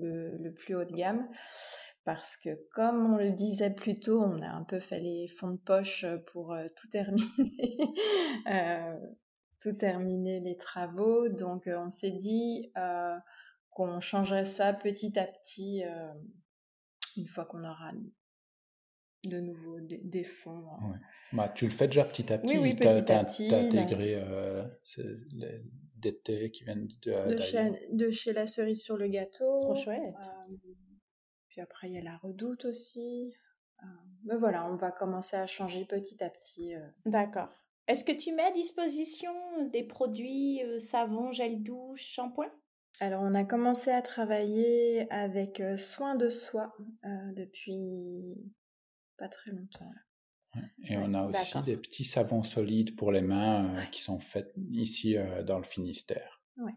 le, le plus haut de gamme parce que comme on le disait plus tôt, on a un peu fait les fonds de poche euh, pour euh, tout terminer, (laughs) euh, tout terminer les travaux. Donc on s'est dit qu'on changerait ça petit à petit une fois qu'on aura de nouveau des, fonds. Ouais. Bah, tu le fais déjà petit à petit. Oui, oui petit à intégré des thés qui viennent de, de, chez, de, chez, la cerise sur le gâteau. Trop chouette après, il y a la redoute aussi. Euh, mais voilà, on va commencer à changer petit à petit. Euh. D'accord. Est-ce que tu mets à disposition des produits euh, savon, gel douche, shampoing? Alors, on a commencé à travailler avec Soin de Soi depuis pas très longtemps. Et on a aussi des petits savons solides pour les mains qui sont faits ici dans le Finistère. Ouais.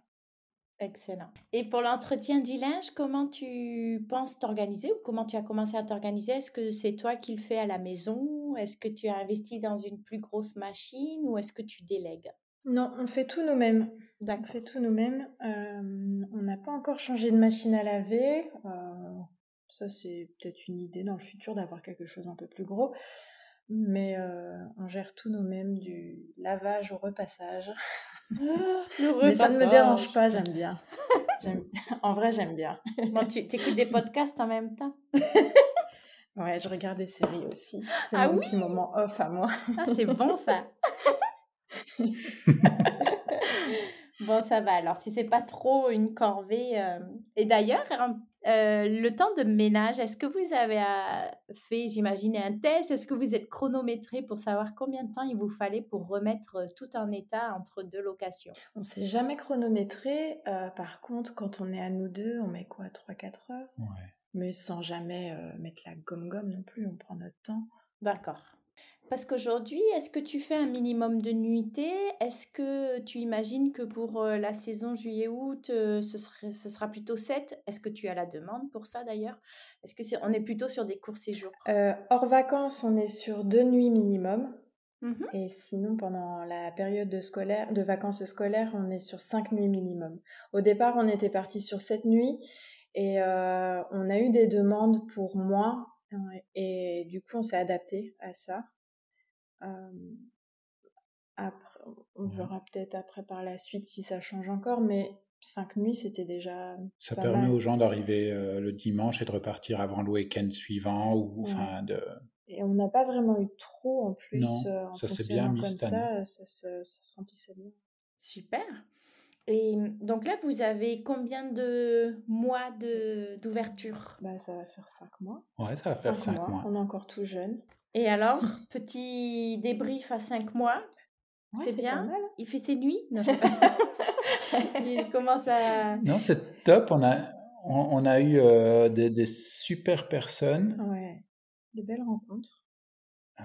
Excellent. Et pour l'entretien du linge, comment tu penses t'organiser ou comment tu as commencé à t'organiser? Est-ce que c'est toi qui le fais à la maison? Est-ce que tu as investi dans une plus grosse machine ou est-ce que tu délègues? Non, on fait tout nous-mêmes. On fait tout nous-mêmes. Euh, on n'a pas encore changé de machine à laver. Euh, ça, c'est peut-être une idée dans le futur d'avoir quelque chose un peu plus gros mais euh, on gère tout nous-mêmes, du lavage au repassage. (laughs) Ah, mais ça ne me dérange pas, j'aime bien. (laughs) en vrai, j'aime bien. (laughs) Bon, tu écoutes des podcasts en même temps? (laughs) Ouais, je regarde des séries aussi. C'est un ah petit moment off à moi. Ah, c'est bon ça. Bon, ça va. Alors, si c'est pas trop une corvée. euh, Et d'ailleurs, euh, le temps de ménage, est-ce que vous avez euh, fait, j'imagine, un test? Est-ce que vous êtes chronométré pour savoir combien de temps il vous fallait pour remettre euh, tout en état entre deux locations? On s'est jamais chronométré. euh, par contre, quand on est à nous deux, on met quoi 3-4 heures? Ouais. Mais sans jamais euh, mettre la gomme-gomme non plus, on prend notre temps. D'accord. Parce qu'aujourd'hui, est-ce que tu fais un minimum de nuitées Est-ce que tu imagines que pour euh, la saison juillet-août, euh, ce, sera plutôt 7 Est-ce que tu as la demande pour ça d'ailleurs? Est-ce que c'est, on est plutôt sur des courts séjours Euh, hors vacances, on est sur deux nuits minimum. Mhm. Et sinon, pendant la période de, scolaire, de vacances scolaires, on est sur cinq nuits minimum. Au départ, on était parti sur sept nuits et euh, on a eu des demandes pour moins. ouais, Et du coup, on s'est adapté à ça. Euh, après, on Ouais. verra peut-être après par la suite si ça change encore, mais cinq nuits, c'était déjà Ça pas permet mal. aux gens d'arriver euh, le dimanche et de repartir avant le week-end suivant ou Ouais. enfin de Et on n'a pas vraiment eu trop en plus. Non, euh, en ça s'est bien mis comme ça, ça se, ça se remplissait bien. Super. Et donc là, vous avez combien de mois de, d'ouverture? Bah, ça va faire cinq mois. ouais ça va faire Cinq cinq mois. mois. On est encore tout jeune. Et alors, petit débrief à 5 mois Ouais, C'est bien? Il fait ses nuits? Non. (laughs) Il commence à... Non c'est top. On a on, on a eu euh, des, des super personnes. Ouais. De belles rencontres. Euh,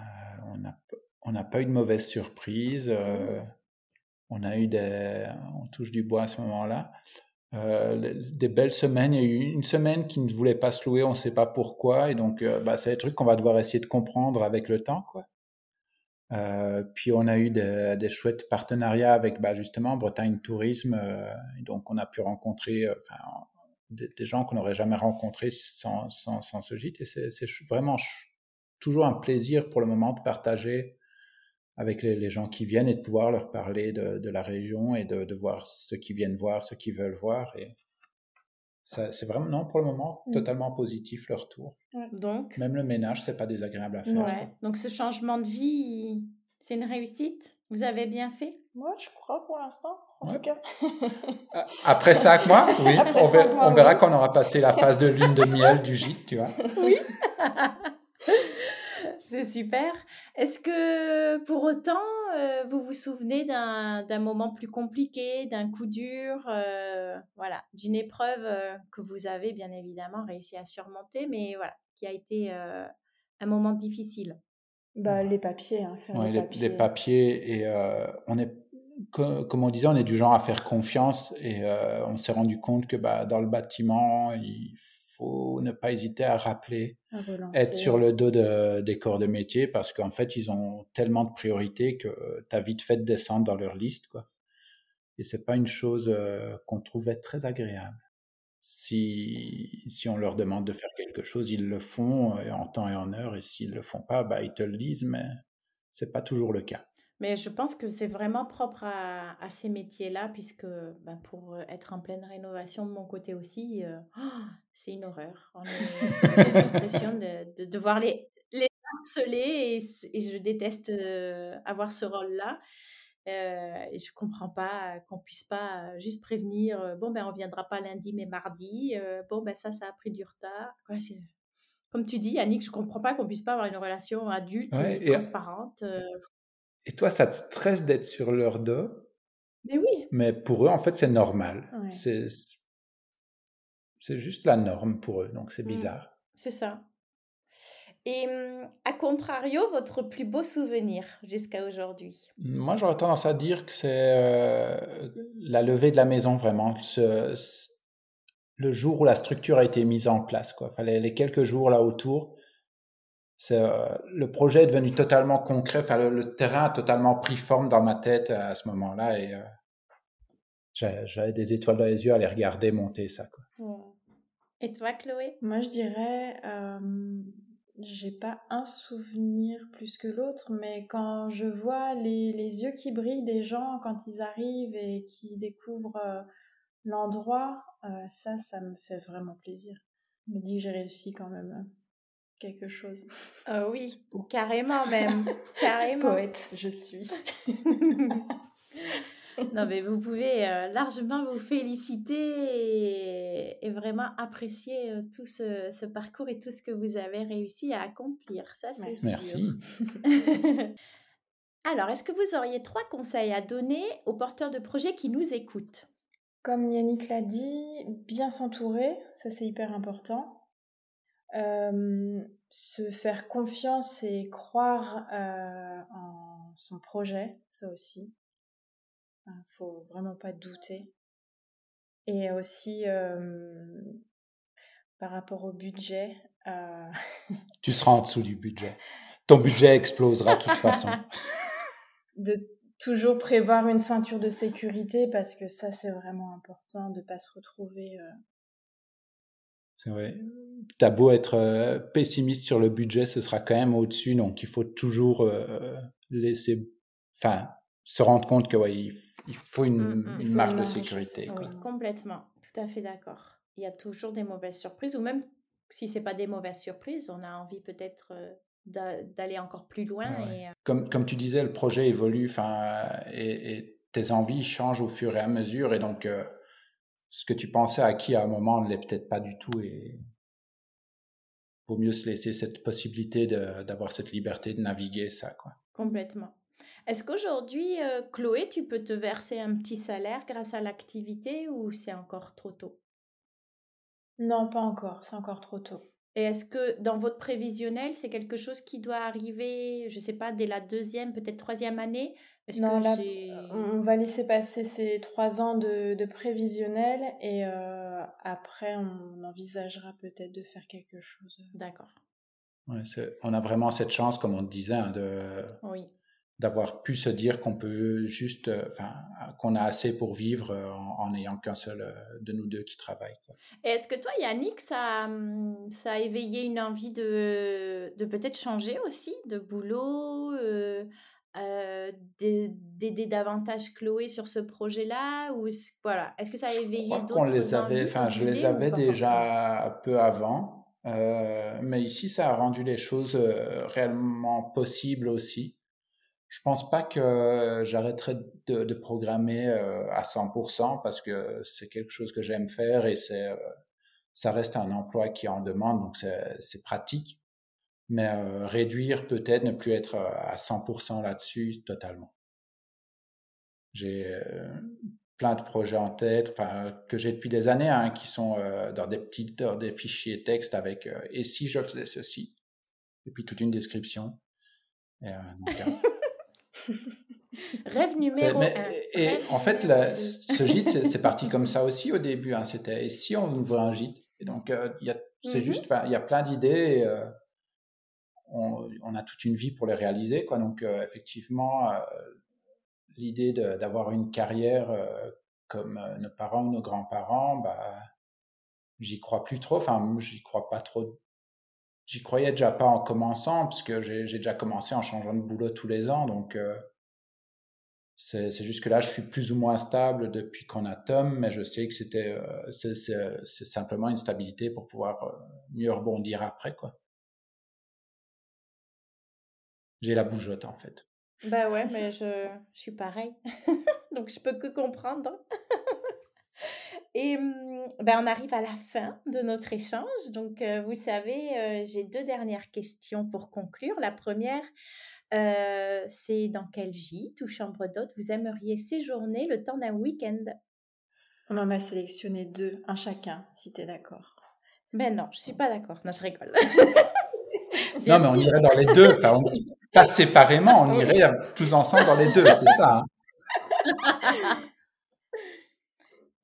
on n'a on n'a pas eu de mauvaises surprises. euh, on a eu des on touche du bois à ce moment-là. Euh, des belles semaines. Il y a eu une semaine qui ne voulait pas se louer, on ne sait pas pourquoi. Et donc, euh, bah, c'est des trucs qu'on va devoir essayer de comprendre avec le temps. Quoi. Euh, puis, on a eu des, chouettes partenariats avec bah, justement Bretagne Tourisme. et donc, on a pu rencontrer des, gens qu'on n'aurait jamais rencontrés sans, sans, sans ce gîte. Et c'est vraiment toujours un plaisir pour le moment de partager avec les, les gens qui viennent et de pouvoir leur parler de, de la région et de, de voir ce qu'ils viennent voir, ce qu'ils veulent voir. Et ça, c'est vraiment, non, pour le moment, Mm. totalement positif le retour. Donc, Même le ménage, c'est pas désagréable à faire. ouais. Donc ce changement de vie, c'est une réussite? Vous avez bien fait? Moi, je crois pour l'instant, en Ouais. tout cas. Après cinq mois, (laughs) oui, Après on, ver- cinq mois, on verra oui. quand on aura passé la phase de lune de miel du gîte, tu vois. oui. (laughs) C'est super. Est-ce que pour autant, euh, vous vous souvenez d'un moment plus compliqué, d'un coup dur, euh, voilà, d'une épreuve euh, que vous avez bien évidemment réussi à surmonter, mais voilà, qui a été euh, un moment difficile? Bah, les papiers, hein, faire Ouais, les les, papiers. les papiers et euh, on est co- comme on disait on est du genre à faire confiance et euh, on s'est rendu compte que bah, dans le bâtiment il faut ne pas hésiter à rappeler à être sur le dos de- des corps de métier parce qu'en fait ils ont tellement de priorités que tu as vite fait de descendre dans leur liste quoi. Et c'est pas une chose euh, qu'on trouvait très agréable. Si, si on leur demande de faire quelque chose, ils le font euh, en temps et en heure, et s'ils le font pas, bah, ils te le disent, mais c'est pas toujours le cas. Mais je pense que c'est vraiment propre à, à ces métiers-là, puisque ben, pour euh, être en pleine rénovation de mon côté aussi, euh, oh, c'est une horreur. J'ai l'impression de, de devoir les, les harceler et, et je déteste euh, avoir ce rôle-là. Euh, et je comprends pas qu'on puisse pas juste prévenir, bon, ben on viendra pas lundi, mais mardi. bon, ben ça, ça a pris du retard. Comme tu dis, Yannick, je comprends pas qu'on puisse pas avoir une relation adulte Ouais, et- transparente. Et toi, ça te stresse d'être sur leur dos, mais oui, mais pour eux, en fait, c'est normal. Ouais. C'est, c'est juste la norme pour eux, donc c'est Mm. bizarre. C'est ça. Et hum, à contrario, votre plus beau souvenir jusqu'à aujourd'hui? Moi, j'aurais tendance à dire que c'est euh, la levée de la maison, vraiment. Ce- ce- le jour où la structure a été mise en place, quoi. Fallait les quelques jours là autour. C'est, euh, le projet est devenu totalement concret. Enfin, le, le terrain a totalement pris forme dans ma tête à ce moment-là et euh, j'a- j'avais des étoiles dans les yeux à les regarder monter ça, quoi. Et toi, Chloé? Moi, je dirais, euh, j'ai pas un souvenir plus que l'autre, mais quand je vois les, les yeux qui brillent des gens quand ils arrivent et qui découvrent euh, l'endroit, euh, ça, ça me fait vraiment plaisir. Je me dis que j'ai réussi quand même euh, quelque chose. Ah oui, (laughs) carrément même, (laughs) carrément. Poète, je suis. (laughs) non, mais vous pouvez largement vous féliciter et, vraiment apprécier tout ce, parcours et tout ce que vous avez réussi à accomplir. Ça, c'est sûr. Merci. Alors, est-ce que vous auriez trois conseils à donner aux porteurs de projets qui nous écoutent? Comme Yannick l'a dit, bien s'entourer, ça c'est hyper important. Se faire confiance et croire en son projet, ça aussi. Il ne faut vraiment pas douter. Et aussi, par rapport au budget. (laughs) tu seras en dessous du budget. Ton budget explosera de toute façon. (laughs) de toujours prévoir une ceinture de sécurité parce que ça, c'est vraiment important de ne pas se retrouver. Euh, c'est vrai. T'as beau être euh, pessimiste sur le budget, ce sera quand même au-dessus, donc il faut toujours euh, laisser, enfin, se rendre compte que ouais, il, faut une, mmh, mmh. marge de sécurité. Oui, complètement, tout à fait d'accord. Il y a toujours des mauvaises surprises, ou même si c'est pas des mauvaises surprises, on a envie peut-être d'aller encore plus loin. Et... Euh comme, comme tu disais, le projet évolue et, et tes envies changent au fur et à mesure. Et donc, euh, ce que tu pensais acquis à un moment ne l'est peut-être pas du tout. Et vaut mieux se laisser cette possibilité d'avoir cette liberté de naviguer ça. Quoi. Complètement. Est-ce qu'aujourd'hui, euh, Chloé, tu peux te verser un petit salaire grâce à l'activité ou c'est encore trop tôt? Non, pas encore, c'est encore trop tôt. Et est-ce que dans votre prévisionnel, c'est quelque chose qui doit arriver, je ne sais pas, dès la deuxième, peut-être troisième année? Non, là, on va laisser passer ces trois ans de, prévisionnel et euh, après, on envisagera peut-être de faire quelque chose. D'accord. Ouais, on a vraiment cette chance, comme on disait, hein, de, oui d'avoir pu se dire qu'on peut juste, euh, enfin, qu'on a assez pour vivre euh, en n'ayant qu'un seul euh, de nous deux qui travaille. Est-ce que toi, Yannick, ça, ça a éveillé une envie de, de peut-être changer aussi de boulot, d'aider davantage Chloé sur ce projet-là ou voilà, est-ce que ça a éveillé d'autres les avait, enfin, je les avais déjà peu avant, mais ici, ça a rendu les choses réellement possibles aussi je pense pas que j'arrêterai de, de, programmer euh, à 100% parce que c'est quelque chose que j'aime faire et c'est euh, ça reste un emploi qui en demande donc c'est pratique. Mais euh, réduire peut-être ne plus être à 100% là-dessus totalement. J'ai plein de projets en tête enfin que j'ai depuis des années hein, qui sont dans des petites dans des fichiers texte avec et si je faisais ceci? Et puis toute une description. Et, (laughs) Rêve numéro un. Et en fait, ce gîte, c'est parti (laughs) comme ça aussi au début. Hein, C'était et si on ouvrait un gîte? Et donc, euh, c'est mm-hmm. juste, il y a plein d'idées. Euh, on, on, a toute une vie pour les réaliser, quoi. Donc, euh, effectivement, l'idée d'avoir une carrière comme nos parents ou nos grands-parents, bah, j'y crois plus trop. Enfin, j'y crois pas trop j'y croyais déjà pas en commençant, parce que j'ai déjà commencé en changeant de boulot tous les ans. Donc, euh, c'est juste que là, je suis plus ou moins stable depuis qu'on a Tom, mais je sais que c'était euh, c'est simplement une stabilité pour pouvoir euh, mieux rebondir après. quoi. J'ai la bougeotte, en fait. Bah ouais, mais je, je suis pareil. (laughs) donc, je peux que comprendre. Et mmh, ben, on arrive à la fin de notre échange. Donc, vous savez, j'ai deux dernières questions pour conclure. La première, c'est dans quel gîte ou chambre d'hôte vous aimeriez séjourner le temps d'un week-end? On en a sélectionné deux, un chacun, si tu es d'accord. Ben non, je suis pas d'accord. Non, je rigole. non, mais on irait dans les deux. Enfin, pas séparément, on (laughs) irait tous ensemble dans les deux, c'est ça. Hein. (laughs)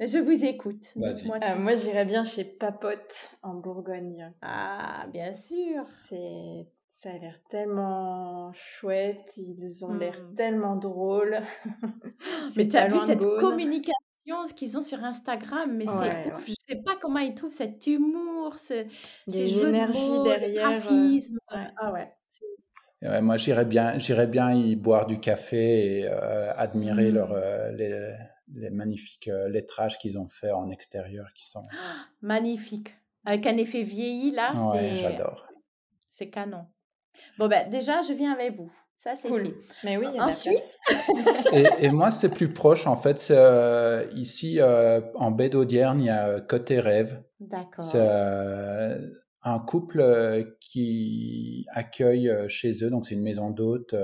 Je vous écoute. Moi, euh, moi j'irais bien chez Papote en Bourgogne. Ah, bien sûr. C'est ça a l'air tellement chouette, ils ont l'air hmm. tellement drôles. (laughs) mais tu as vu cette communication qu'ils ont sur Instagram, mais c'est je sais pas comment ils trouvent cet humour, ce, ces jeux de derrière. Euh, graphisme. Ah ouais. moi, j'irais bien, j'irais bien y boire du café et euh, admirer mmh. leur, les, les magnifiques euh, lettrages qu'ils ont fait en extérieur qui sont magnifiques avec un effet vieilli là ouais, j'adore c'est canon bon ben déjà je viens avec vous Ça, c'est cool. Mais oui, Ensuite. (laughs) et, moi, c'est plus proche, en fait. Euh, ici, euh, en baie d'Audierne, il y a Côté Rêve. D'accord. C'est euh, un couple qui accueille chez eux, donc c'est une maison d'hôtes.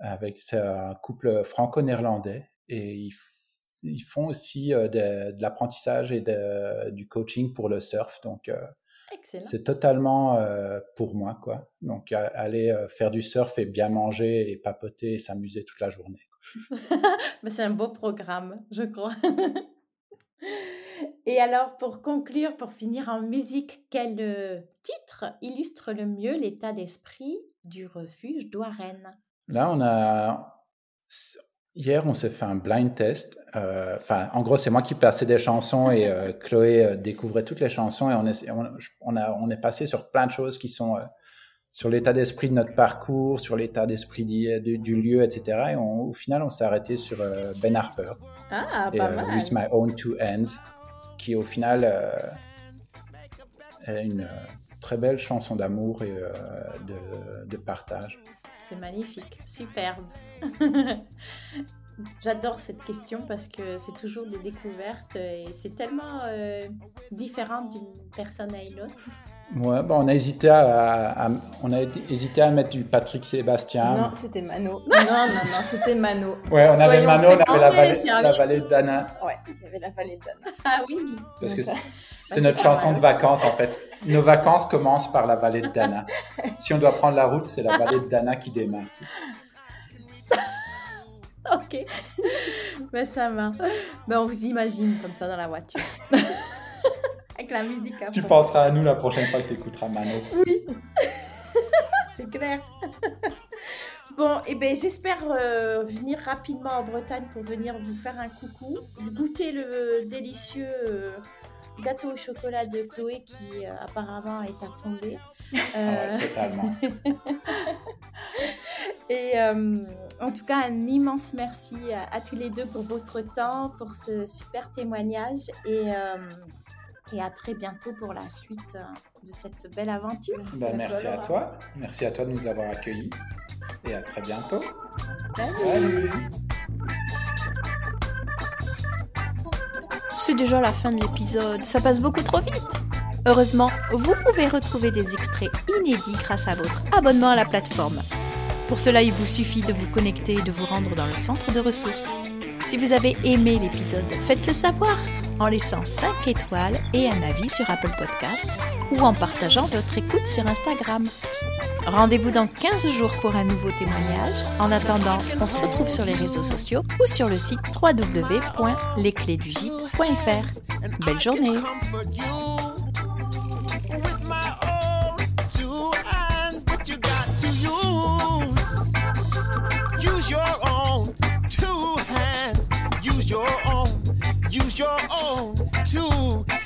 avec c'est un couple franco-néerlandais et ils, ils, font aussi de, de l'apprentissage et de, du coaching pour le surf. Donc, c'est totalement euh, pour moi, quoi. Donc, aller euh, faire du surf et bien manger et papoter et s'amuser toute la journée. (laughs) Mais c'est un beau programme, je crois. (laughs) et alors, pour conclure, pour finir en musique, quel euh, titre illustre le mieux l'état d'esprit du refuge d'Ouarenne Là, on a Hier, on s'est fait un blind test. Euh, enfin, en gros, c'est moi qui passais des chansons et euh, Chloé euh, découvrait toutes les chansons et on est, on, a, on est passé sur plein de choses qui sont sur l'état d'esprit de notre parcours, sur l'état d'esprit du, du, lieu, etc. Et au final, on s'est arrêté sur Ben Harper. Ah, pas mal. With My Own Two Hands, qui au final est une très belle chanson d'amour et de, de partage. C'est magnifique, superbe. (laughs) J'adore cette question parce que c'est toujours des découvertes et c'est tellement euh, différent d'une personne à une autre. Ouais, bon, on a hésité à, on a hésité à mettre du Patrick Sébastien. Non, c'était Mano. (laughs) Non, non, non, c'était Mano. Ouais, on avait Mano, on avait la vallée, la vallée de Dana. Ouais, il y avait la vallée de Dana. Ah oui. Parce que c'est notre chanson de vacances en fait. Nos vacances commencent par la vallée de Dana. Si on doit prendre la route, c'est la vallée de Dana qui démarre. (laughs) ok. Mais ça va. Mais on vous imagine comme ça dans la voiture. (laughs) Avec la musique Tu penseras à nous la prochaine fois que tu écouteras Mano. Oui. (laughs) C'est clair. Bon, et eh ben, j'espère euh, venir rapidement en Bretagne pour venir vous faire un coucou, goûter le délicieux euh, gâteau au chocolat de Chloé qui euh, apparemment est à tomber. (laughs) Ah totalement. (laughs) Et euh, en tout cas, un immense merci à, tous les deux pour votre temps, pour ce super témoignage et, euh, et à très bientôt pour la suite euh, de cette belle aventure. Merci, à, toi, Merci à toi de nous avoir accueillis et à très bientôt. Salut. C'est déjà la fin de l'épisode, ça passe beaucoup trop vite. Heureusement, vous pouvez retrouver des extraits inédits grâce à votre abonnement à la plateforme. Pour cela, il vous suffit de vous connecter et de vous rendre dans le centre de ressources. Si vous avez aimé l'épisode, faites-le savoir en laissant 5 étoiles et un avis sur Apple Podcast ou en partageant votre écoute sur Instagram. Rendez-vous dans 15 jours pour un nouveau témoignage. En attendant, on se retrouve sur les réseaux sociaux ou sur le site www.lesclésdugite.fr. Belle journée use your own to